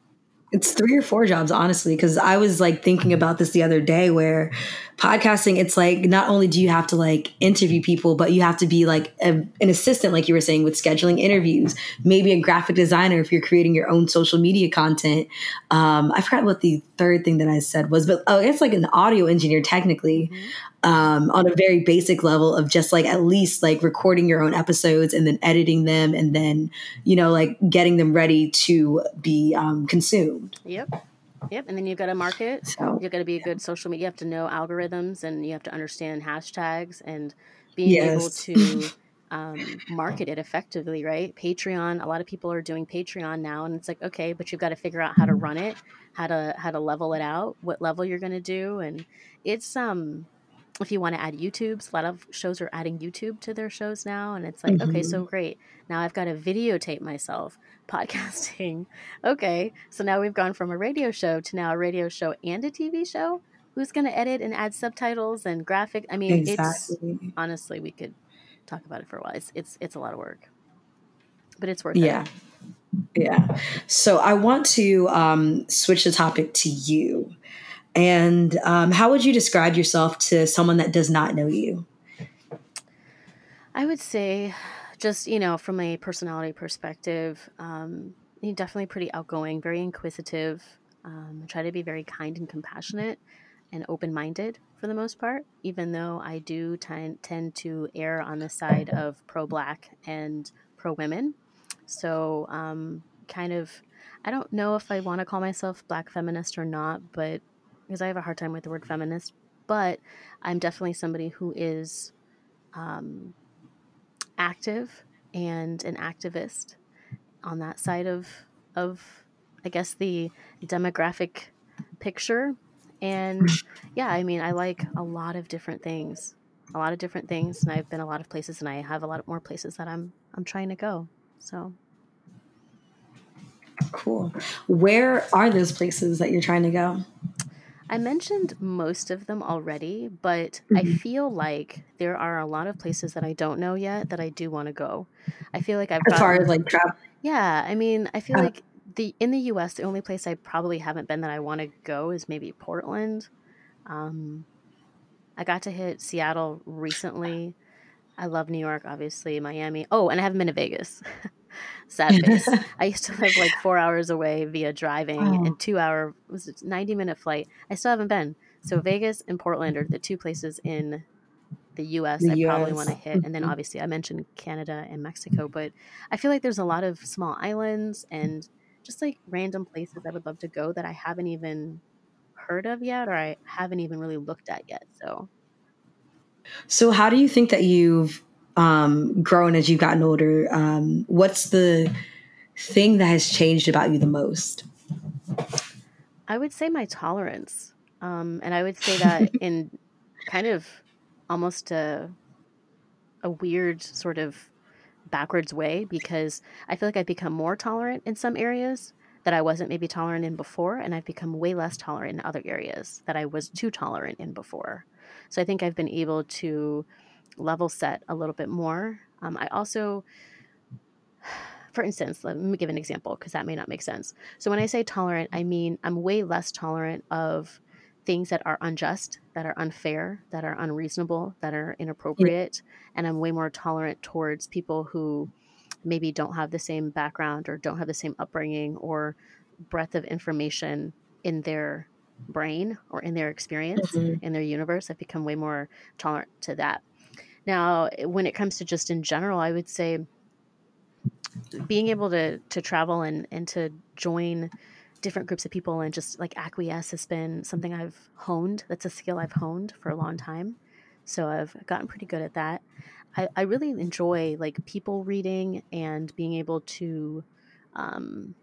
it's three or four jobs honestly because i was like thinking about this the other day where podcasting it's like not only do you have to like interview people but you have to be like a, an assistant like you were saying with scheduling interviews maybe a graphic designer if you're creating your own social media content. Um, i forgot what the third thing that i said was but oh it's like an audio engineer technically. Mm-hmm um, on a very basic level of just like at least like recording your own episodes and then editing them and then you know like getting them ready to be um, consumed. Yep. Yep, and then you've got to market. So, you've got to be a good social media. You have to know algorithms, and you have to understand hashtags and being yes. able to um, market it effectively. Right? Patreon. A lot of people are doing Patreon now, and it's like okay, but you've got to figure out how to run it, how to how to level it out, what level you're going to do, and it's um if you want to add YouTubes, a lot of shows are adding YouTube to their shows now. And it's like, mm-hmm. okay, so mm-hmm. great. Now I've got to videotape myself podcasting. okay. So now we've gone from a radio show to now a radio show and a TV show. Who's going to edit and add subtitles and graphic? I mean, exactly. it's honestly, we could talk about it for a while. It's, it's, it's a lot of work, but it's worth yeah. it. Yeah. So I want to um, switch the topic to you. And um, how would you describe yourself to someone that does not know you? I would say, just, you know, from a personality perspective, um, definitely pretty outgoing, very inquisitive. Um, try to be very kind and compassionate and open minded for the most part, even though I do tend, tend to err on the side of pro black and pro women. So, um, kind of, I don't know if I want to call myself black feminist or not, but because I have a hard time with the word feminist, but I'm definitely somebody who is um, active and an activist on that side of of I guess the demographic picture. And yeah, I mean, I like a lot of different things, a lot of different things, and I've been a lot of places, and I have a lot more places that I'm I'm trying to go. So cool. Where are those places that you're trying to go? I mentioned most of them already, but mm-hmm. I feel like there are a lot of places that I don't know yet that I do want to go. I feel like I've as gotten, far as like travel. Yeah, I mean, I feel uh, like the in the U.S. the only place I probably haven't been that I want to go is maybe Portland. Um, I got to hit Seattle recently. I love New York, obviously, Miami. Oh, and I haven't been to Vegas. sad face. I used to live like four hours away via driving oh. and two hour was it 90 minute flight. I still haven't been. So Vegas and Portland are the two places in the US the I US. probably want to hit. And then mm-hmm. obviously I mentioned Canada and Mexico, but I feel like there's a lot of small islands and just like random places I would love to go that I haven't even heard of yet or I haven't even really looked at yet. So so how do you think that you've um, grown as you've gotten older, um, what's the thing that has changed about you the most? I would say my tolerance. Um, and I would say that in kind of almost a, a weird sort of backwards way because I feel like I've become more tolerant in some areas that I wasn't maybe tolerant in before, and I've become way less tolerant in other areas that I was too tolerant in before. So I think I've been able to level set a little bit more. Um, I also, for instance, let me give an example because that may not make sense. So when I say tolerant, I mean I'm way less tolerant of things that are unjust, that are unfair, that are unreasonable, that are inappropriate, and I'm way more tolerant towards people who maybe don't have the same background or don't have the same upbringing or breadth of information in their brain or in their experience mm-hmm. in their universe i've become way more tolerant to that now, when it comes to just in general, I would say being able to to travel and and to join different groups of people and just like acquiesce has been something I've honed. That's a skill I've honed for a long time. So I've gotten pretty good at that. I, I really enjoy like people reading and being able to um,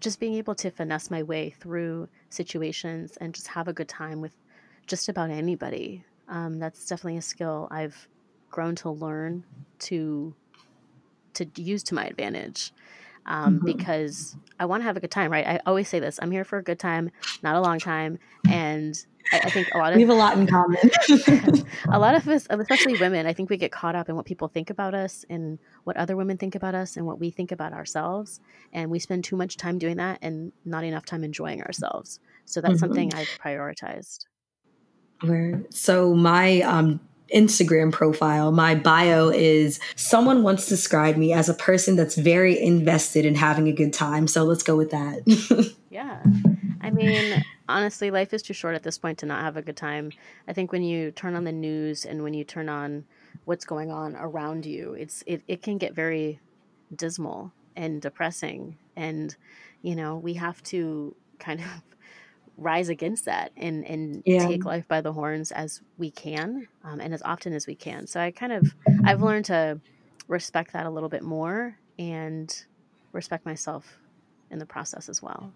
just being able to finesse my way through situations and just have a good time with just about anybody um, that's definitely a skill I've grown to learn to to use to my advantage um, mm-hmm. because I want to have a good time, right? I always say this: I'm here for a good time, not a long time, and I, I think a lot of we have a lot in common. a lot of us, especially women, I think we get caught up in what people think about us and what other women think about us and what we think about ourselves, and we spend too much time doing that and not enough time enjoying ourselves. So that's mm-hmm. something I've prioritized. So my um Instagram profile, my bio is someone once described me as a person that's very invested in having a good time. So let's go with that. yeah. I mean, honestly, life is too short at this point to not have a good time. I think when you turn on the news and when you turn on what's going on around you, it's it, it can get very dismal and depressing. And, you know, we have to kind of rise against that and and yeah. take life by the horns as we can um, and as often as we can. So i kind of i've learned to respect that a little bit more and respect myself in the process as well.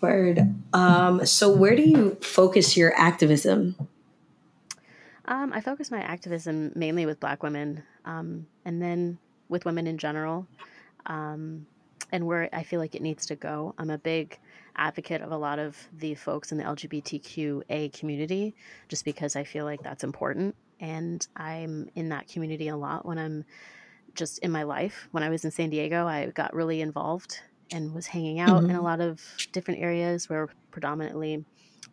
Word. Um, so where do you focus your activism? Um, i focus my activism mainly with black women um, and then with women in general. Um, and where I feel like it needs to go. I'm a big advocate of a lot of the folks in the LGBTQA community just because I feel like that's important. And I'm in that community a lot when I'm just in my life. When I was in San Diego, I got really involved and was hanging out mm-hmm. in a lot of different areas where predominantly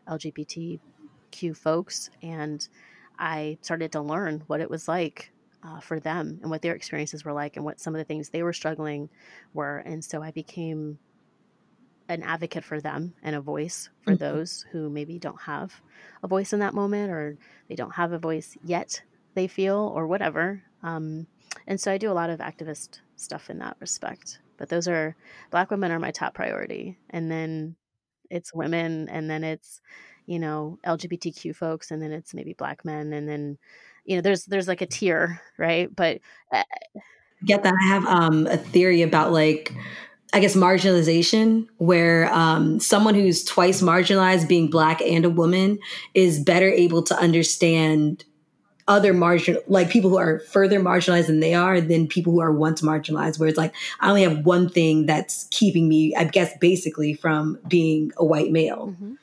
LGBTQ folks. And I started to learn what it was like uh, for them and what their experiences were like and what some of the things they were struggling were. And so I became an advocate for them and a voice for mm-hmm. those who maybe don't have a voice in that moment or they don't have a voice yet they feel or whatever um, and so i do a lot of activist stuff in that respect but those are black women are my top priority and then it's women and then it's you know lgbtq folks and then it's maybe black men and then you know there's there's like a tier right? But uh, get that. I have um, a theory about like I guess marginalization, where um, someone who's twice marginalized, being black and a woman, is better able to understand other margin like people who are further marginalized than they are than people who are once marginalized where it's like i only have one thing that's keeping me i guess basically from being a white male. Mm-hmm.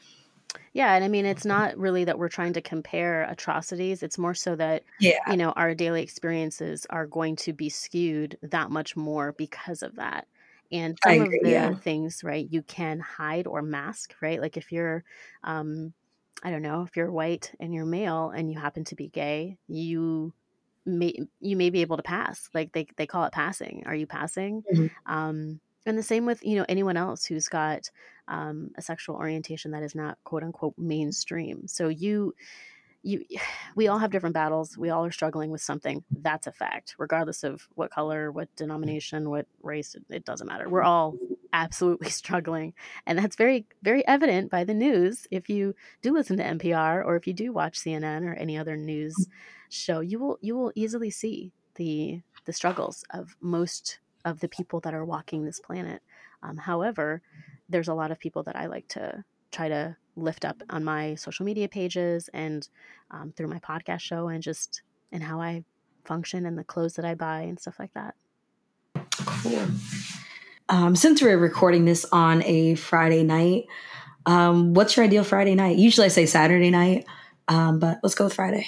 Yeah and i mean it's not really that we're trying to compare atrocities it's more so that yeah. you know our daily experiences are going to be skewed that much more because of that and some agree, of the yeah. things right you can hide or mask right like if you're um i don't know if you're white and you're male and you happen to be gay you may you may be able to pass like they, they call it passing are you passing mm-hmm. um and the same with you know anyone else who's got um, a sexual orientation that is not quote unquote mainstream. So you you we all have different battles. We all are struggling with something. That's a fact. Regardless of what color what denomination what race it, it, doesn't matter. We're all absolutely struggling. And that's very very evident by the news. If you do listen to npr or if you do watch cnn or any other news show you will you will easily see the the struggles of most of the people that are walking this planet um, however there's a lot of people that i like to try to lift up on my social media pages and um, through my podcast show and just and how I function and the clothes that I buy and stuff like that. Cool. Um, since we're recording this on a Friday night, um, what's your ideal Friday night? Usually I say Saturday night, um, but let's go with Friday.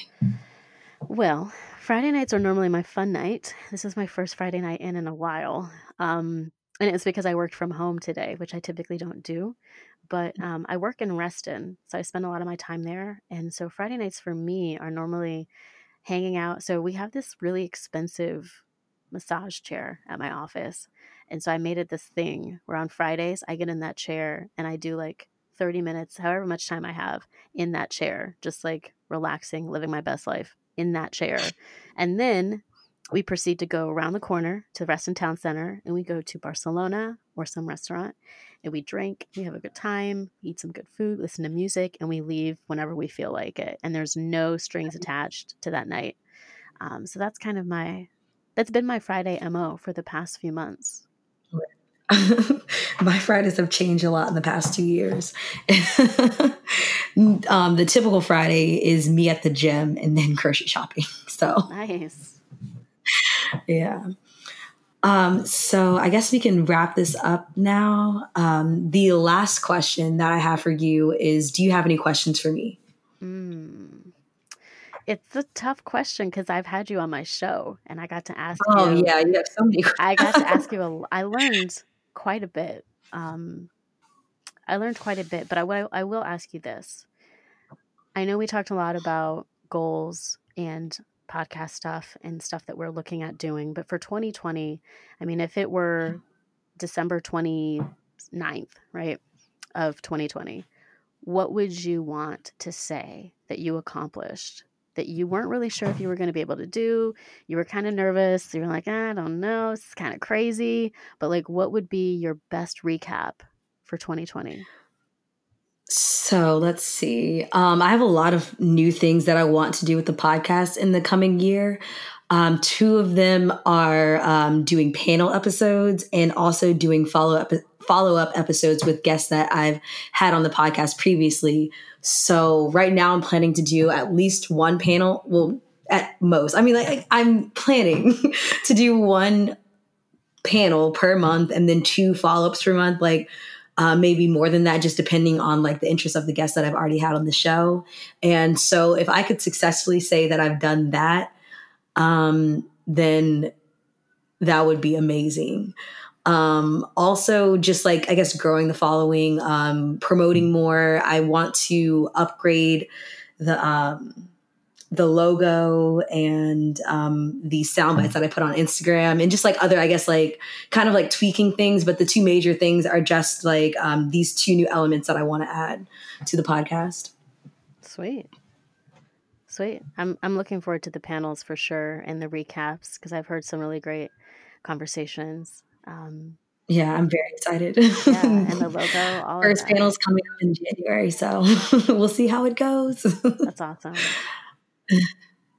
Well, Friday nights are normally my fun night. This is my first Friday night in in a while. Um, and it's because I worked from home today, which I typically don't do but mm. um, I work in Reston, so I spend a lot of my time there. And so Friday nights for me are normally hanging out. So we have this really expensive massage chair at my office. And so I made it this thing where on Fridays I get in that chair and I do like 30 minutes, however much time I have in that chair, just like relaxing, living my best life in that chair. And then we proceed to go around the corner to the Reston Town Center and we go to Barcelona or some restaurant and we drink, we have a good time, eat some good food, listen to music, and we leave whenever we feel like it. And there's no strings attached to that night. Um, so that's kind of my, that's been my Friday MO for the past few months. my Fridays have changed a lot in the past two years. um, the typical Friday is me at the gym and then grocery shopping. So nice. Yeah. Um, so I guess we can wrap this up now. Um, the last question that I have for you is Do you have any questions for me? Mm. It's a tough question because I've had you on my show and I got to ask you. oh, you. yeah, you have so many questions. I got to ask you, a, I learned quite a bit. Um, I learned quite a bit, but I, I will ask you this. I know we talked a lot about goals and podcast stuff and stuff that we're looking at doing. But for 2020, I mean, if it were December 29th, right, of 2020, what would you want to say that you accomplished that you weren't really sure if you were going to be able to do? You were kind of nervous. You were like, I don't know, it's kind of crazy. But like, what would be your best recap for 2020? So let's see. Um, I have a lot of new things that I want to do with the podcast in the coming year. Um, two of them are um, doing panel episodes and also doing follow up follow up episodes with guests that I've had on the podcast previously. So right now, I'm planning to do at least one panel. Well, at most, I mean, like I'm planning to do one panel per month and then two follow ups per month. Like uh, maybe more than that, just depending on like the interest of the guests that I've already had on the show. And so, if I could successfully say that I've done that, um, then that would be amazing. Um, also, just like I guess growing the following, um, promoting more. I want to upgrade the um, the logo and um, the sound bites that I put on Instagram and just like other, I guess, like kind of like tweaking things. But the two major things are just like um, these two new elements that I want to add to the podcast. Sweet. Sweet. I'm I'm looking forward to the panels for sure and the recaps because I've heard some really great conversations. Um, yeah, I'm very excited. yeah, and the logo. All First panel's coming up in January, so we'll see how it goes. That's awesome.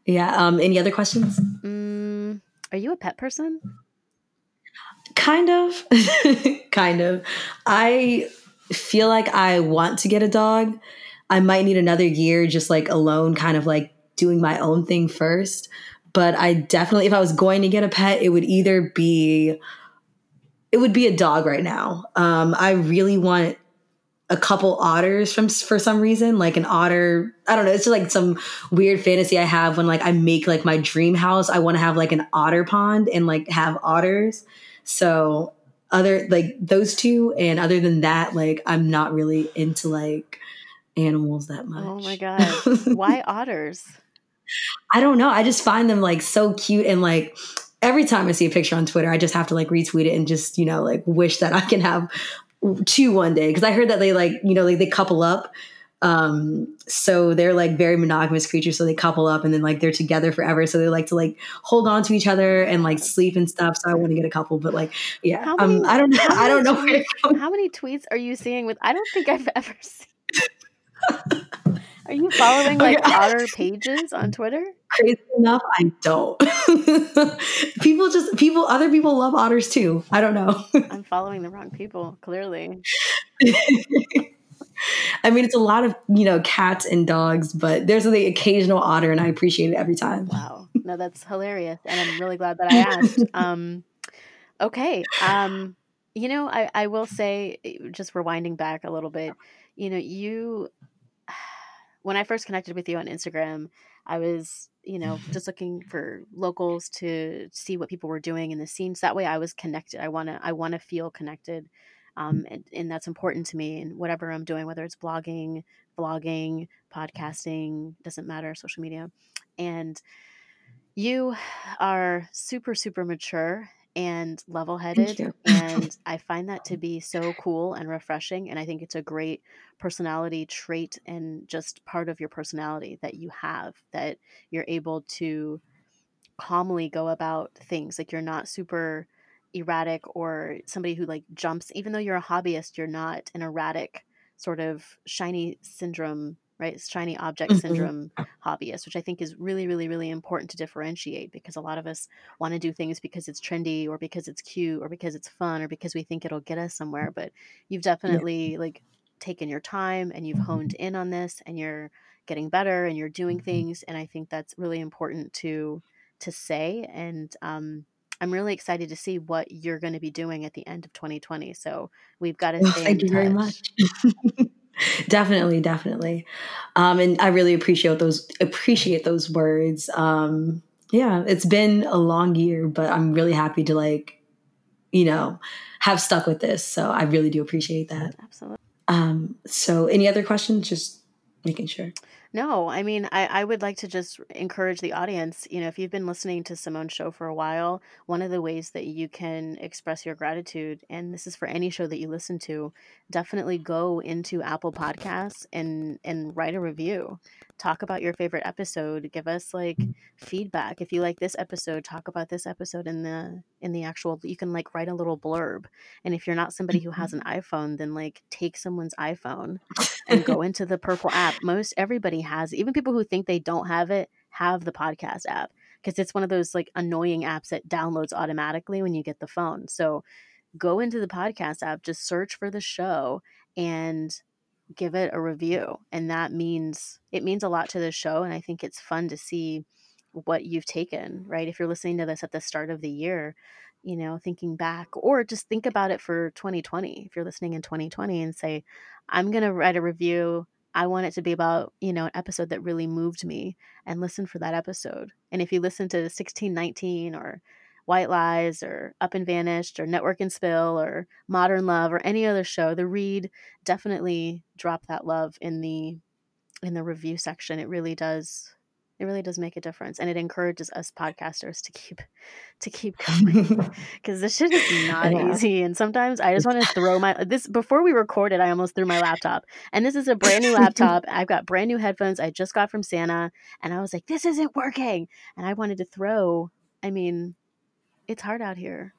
Yeah. Um, any other questions? Mm, are you a pet person? Kind of. kind of. I feel like I want to get a dog. I might need another year just like alone, kind of like doing my own thing first. But I definitely, if I was going to get a pet, it would either be, it would be a dog right now. Um, I really want a couple otters from for some reason like an otter i don't know it's just like some weird fantasy i have when like i make like my dream house i want to have like an otter pond and like have otters so other like those two and other than that like i'm not really into like animals that much oh my god why otters i don't know i just find them like so cute and like every time i see a picture on twitter i just have to like retweet it and just you know like wish that i can have two one day because I heard that they like you know like they couple up. Um, so they're like very monogamous creatures. So they couple up and then like they're together forever. So they like to like hold on to each other and like sleep and stuff. So I want to get a couple, but like yeah, how um, I don't know. I don't know. Tweets, how many tweets are you seeing with? I don't think I've ever seen. Are you following like okay. otter pages on Twitter? Crazy enough, I don't. people just people other people love otters too. I don't know. I'm following the wrong people, clearly. I mean, it's a lot of you know cats and dogs, but there's the occasional otter, and I appreciate it every time. Wow, no, that's hilarious, and I'm really glad that I asked. um, okay, um, you know, I I will say, just rewinding back a little bit, you know, you when I first connected with you on Instagram, I was, you know, mm-hmm. just looking for locals to see what people were doing in the scenes. That way I was connected. I want to I want to feel connected. Um, mm-hmm. and, and that's important to me and whatever I'm doing, whether it's blogging, vlogging, mm-hmm. podcasting, doesn't matter, social media. And you are super, super mature and level headed. and I find that to be so cool and refreshing. And I think it's a great personality trait and just part of your personality that you have that you're able to calmly go about things. Like you're not super erratic or somebody who like jumps, even though you're a hobbyist, you're not an erratic sort of shiny syndrome right? Shiny object mm-hmm. syndrome hobbyist, which I think is really, really, really important to differentiate because a lot of us want to do things because it's trendy or because it's cute or because it's fun or because we think it'll get us somewhere. But you've definitely yeah. like taken your time and you've honed in on this and you're getting better and you're doing things. And I think that's really important to to say. And um I'm really excited to see what you're going to be doing at the end of 2020. So we've got to stay Thank you touch. definitely definitely. Um and i really appreciate those appreciate those words. Um yeah it's been a long year but i'm really happy to like you know have stuck with this. So i really do appreciate that. Absolutely. Um so any other questions? Just making sure no, I mean, I, I would like to just encourage the audience. You know, if you've been listening to Simone's show for a while, one of the ways that you can express your gratitude, and this is for any show that you listen to, definitely go into Apple Podcasts and and write a review talk about your favorite episode give us like feedback. If you like this episode talk about this episode in the in the actual you can like write a little blurb. And if you're not somebody who has mm-hmm. an iphone then like take someone's iphone and go into the purple app. Most everybody has even people who think they don't have it have the podcast app because it's one of those like annoying apps that downloads automatically when you get the phone. So go into the podcast app just search for the show and give it a review and that means it means a lot to the show and i think it's fun to see what you've taken right? If you're listening to this at the start of the year you know thinking back or just think about it for 2020 if you're listening in 2020 and say i'm going to write a review. I want it to be about you know an episode that really moved me and listen for that episode. And if you listen to 1619 or White Lies or Up and Vanished or Network and Spill or Modern Love or any other show, the read definitely drop that love in the in the review section. It really does it really does make a difference and it encourages us podcasters to keep to keep going because this shit is not yeah. easy and sometimes i just want to throw my this before we recorded i almost threw my laptop and this is a brand new laptop i've got brand new headphones i just got from santa and i was like this isn't working and i wanted to throw i mean it's hard out here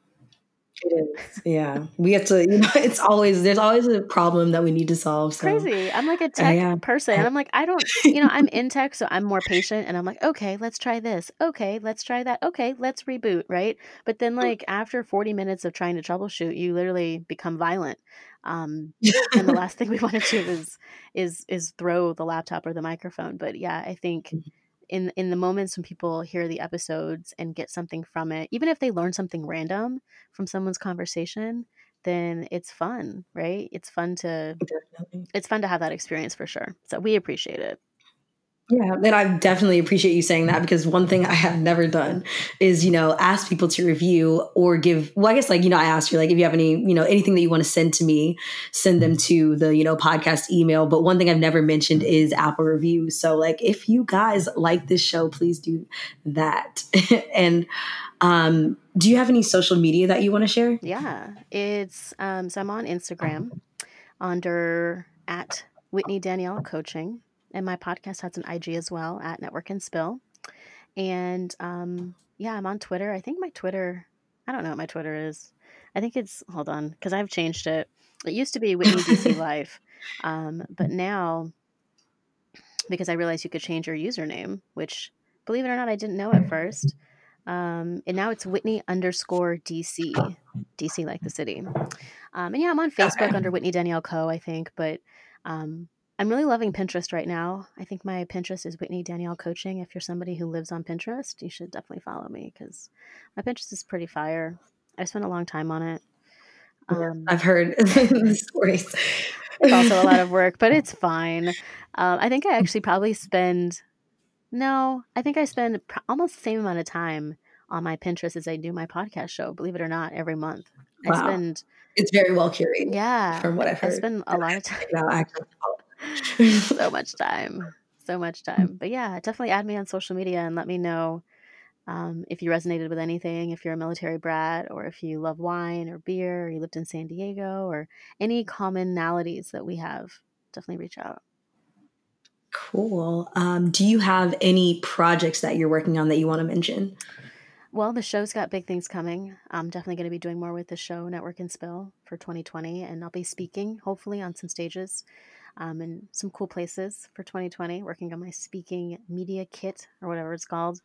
it is. Yeah. We have to, you know, it's always, there's always a problem that we need to solve. So. Crazy. I'm like a tech uh, yeah. person. I'm like, I don't, you know, I'm in tech, so I'm more patient. And I'm like, okay, let's try this. Okay, let's try that. Okay, let's reboot. Right. But then, like, after 40 minutes of trying to troubleshoot, you literally become violent. Um, and the last thing we want to do is, is, is throw the laptop or the microphone. But yeah, I think mm-hmm in in the moments when people hear the episodes and get something from it even if they learn something random from someone's conversation then it's fun right? It's fun to Definitely. it's fun to have that experience for sure. So we appreciate it yeah, and I definitely appreciate you saying that because one thing I have never done is, you know, ask people to review or give, well, I guess like, you know, I asked you, like, if you have any, you know, anything that you want to send to me, send them to the, you know, podcast email. But one thing I've never mentioned is Apple reviews. So, like, if you guys like this show, please do that. and, um, do you have any social media that you want to share? Yeah, it's, um, so I'm on Instagram under at Whitney Danielle Coaching and my podcast has an IG as well at Network and Spill. And um, yeah, I'm on Twitter. I think my Twitter, I don't know what my Twitter is. I think it's hold on because I've changed it. It used to be Whitney DC Life, um, but now because I realized you could change your username, which believe it or not, I didn't know at first. Um, and now it's Whitney underscore DC, DC like the city. Um, and yeah, I'm on Facebook under Whitney Danielle Co. I think, but um, I'm really loving Pinterest right now. I think my Pinterest is Whitney Danielle Coaching. If you're somebody who lives on Pinterest, you should definitely follow me because my Pinterest is pretty fire. I spent a long time on it. Um, I've heard the stories. it's also a lot of work, but it's fine. Um, I think I actually probably spend, no, I think I spend pr- almost the same amount of time on my Pinterest as I do my podcast show, believe it or not, every month. Wow. I spend. It's very well curated. Yeah. From what I've heard. I spend a lot of time. so much time. So much time. But yeah, definitely add me on social media and let me know um, if you resonated with anything, if you're a military brat, or if you love wine or beer, or you lived in San Diego, or any commonalities that we have. Definitely reach out. Cool. Um, do you have any projects that you're working on that you want to mention? Well, the show's got big things coming. I'm definitely going to be doing more with the show, Network and Spill, for 2020, and I'll be speaking, hopefully, on some stages um, in some cool places for 2020, working on my speaking media kit or whatever it's called.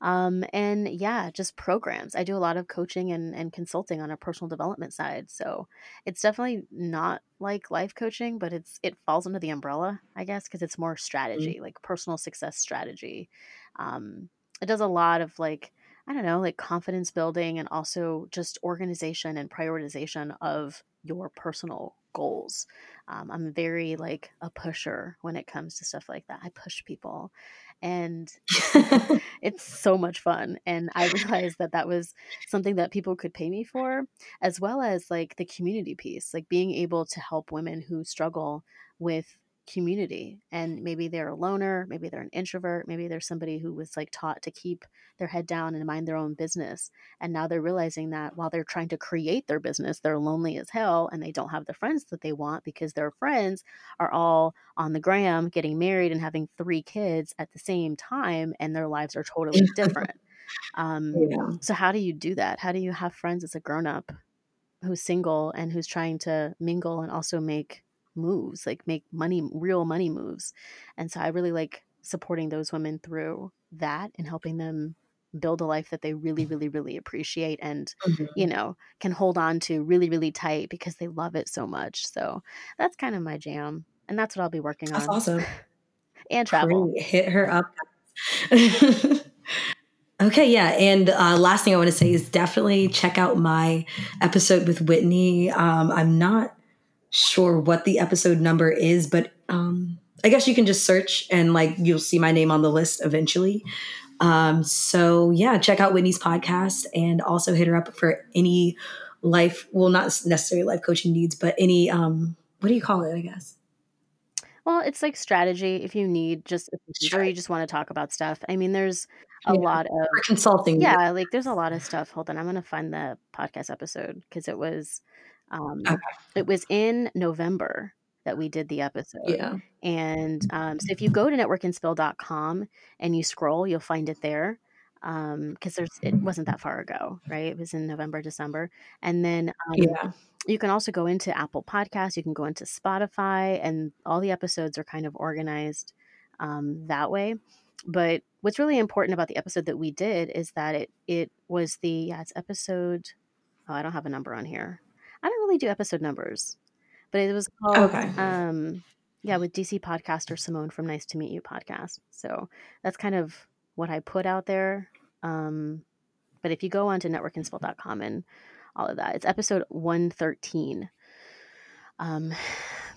Um, and yeah, just programs. I do a lot of coaching and, and consulting on a personal development side. So it's definitely not like life coaching, but it's it falls under the umbrella, I guess, because it's more mm. strategy, mm-hmm. like personal success strategy. Um, it does a lot of like I don't know, like confidence building and also just organization and prioritization of your personal goals. Um, I'm very like a pusher when it comes to stuff like that. I push people and it's so much fun. And I realized that that was something that people could pay me for, as well as like the community piece, like being able to help women who struggle with community and maybe they're a loner maybe they're an introvert maybe they're somebody who was like taught to keep their head down and mind their own business and now they're realizing that while they're trying to create their business they're lonely as hell and they don't have the friends that they want because their friends are all on the gram getting married and having three kids at the same time and their lives are totally different um, yeah. so how do you do that how do you have friends as a grown-up who's single and who's trying to mingle and also make moves, like make money, real money moves. And so I really like supporting those women through that and helping them build a life that they really, really, really appreciate and, mm-hmm. you know, can hold on to really, really tight because they love it so much. So that's kind of my jam. And that's what I'll be working that's on. That's awesome. and travel. Great. Hit her up. Okay, yeah. And uh, last thing I want to say is definitely check out my episode with Whitney. Um, I'm not sure what the episode number is, but um, I guess you can just search and like you'll see my name on the list eventually. Um, so yeah, check out Whitney's podcast and also hit her up for any life, well, not necessarily life coaching needs, but any, um, what do you call it? I guess. Well, it's like strategy if you need just or you just want to talk about stuff. I mean, there's a yeah. lot of consulting. Yeah, like there's a lot of stuff. Hold on, I'm gonna find the podcast episode because it was um okay. it was in November that we did the episode. Yeah. And um, so if you go to networkandspill.com and you scroll, you'll find it there. Um, because there's it wasn't that far ago, right? It was in November, December. And then um, yeah. you can also go into Apple Podcasts, you can go into Spotify, and all the episodes are kind of organized um, that way. But what's really important about the episode that we did is that it it was the yeah, it's episode oh, I don't have a number on here. I don't really do episode numbers but it was called okay. um yeah with dc podcaster simone from nice to meet you podcast. So that's kind of what i put out there. Um but if you go on to networkandspill.com and all of that it's episode 113 um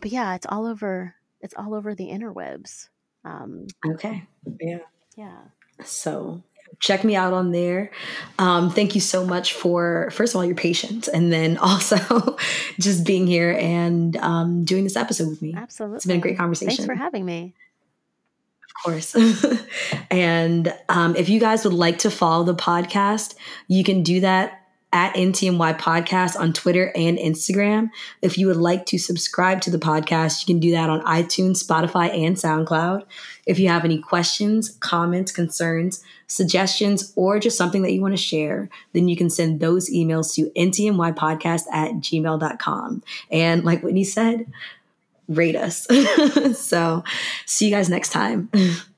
but yeah it's all over it's all over the interwebs. Um okay. Yeah. Yeah. So check me out on there. Um, thank you so much for, first of all, your patience and then also just being here and um, doing this episode with me. Absolutely. It's been a great conversation. Thanks for having me. Of course. and um, if you guys would like to follow the podcast, you can do that at NTMY Podcast on Twitter and Instagram. If you would like to subscribe to the podcast, you can do that on iTunes, Spotify, and SoundCloud. If you have any questions, comments, concerns, suggestions, or just something that you want to share, then you can send those emails to ntmypodcast at gmail.com. And like Whitney said, rate us. so see you guys next time.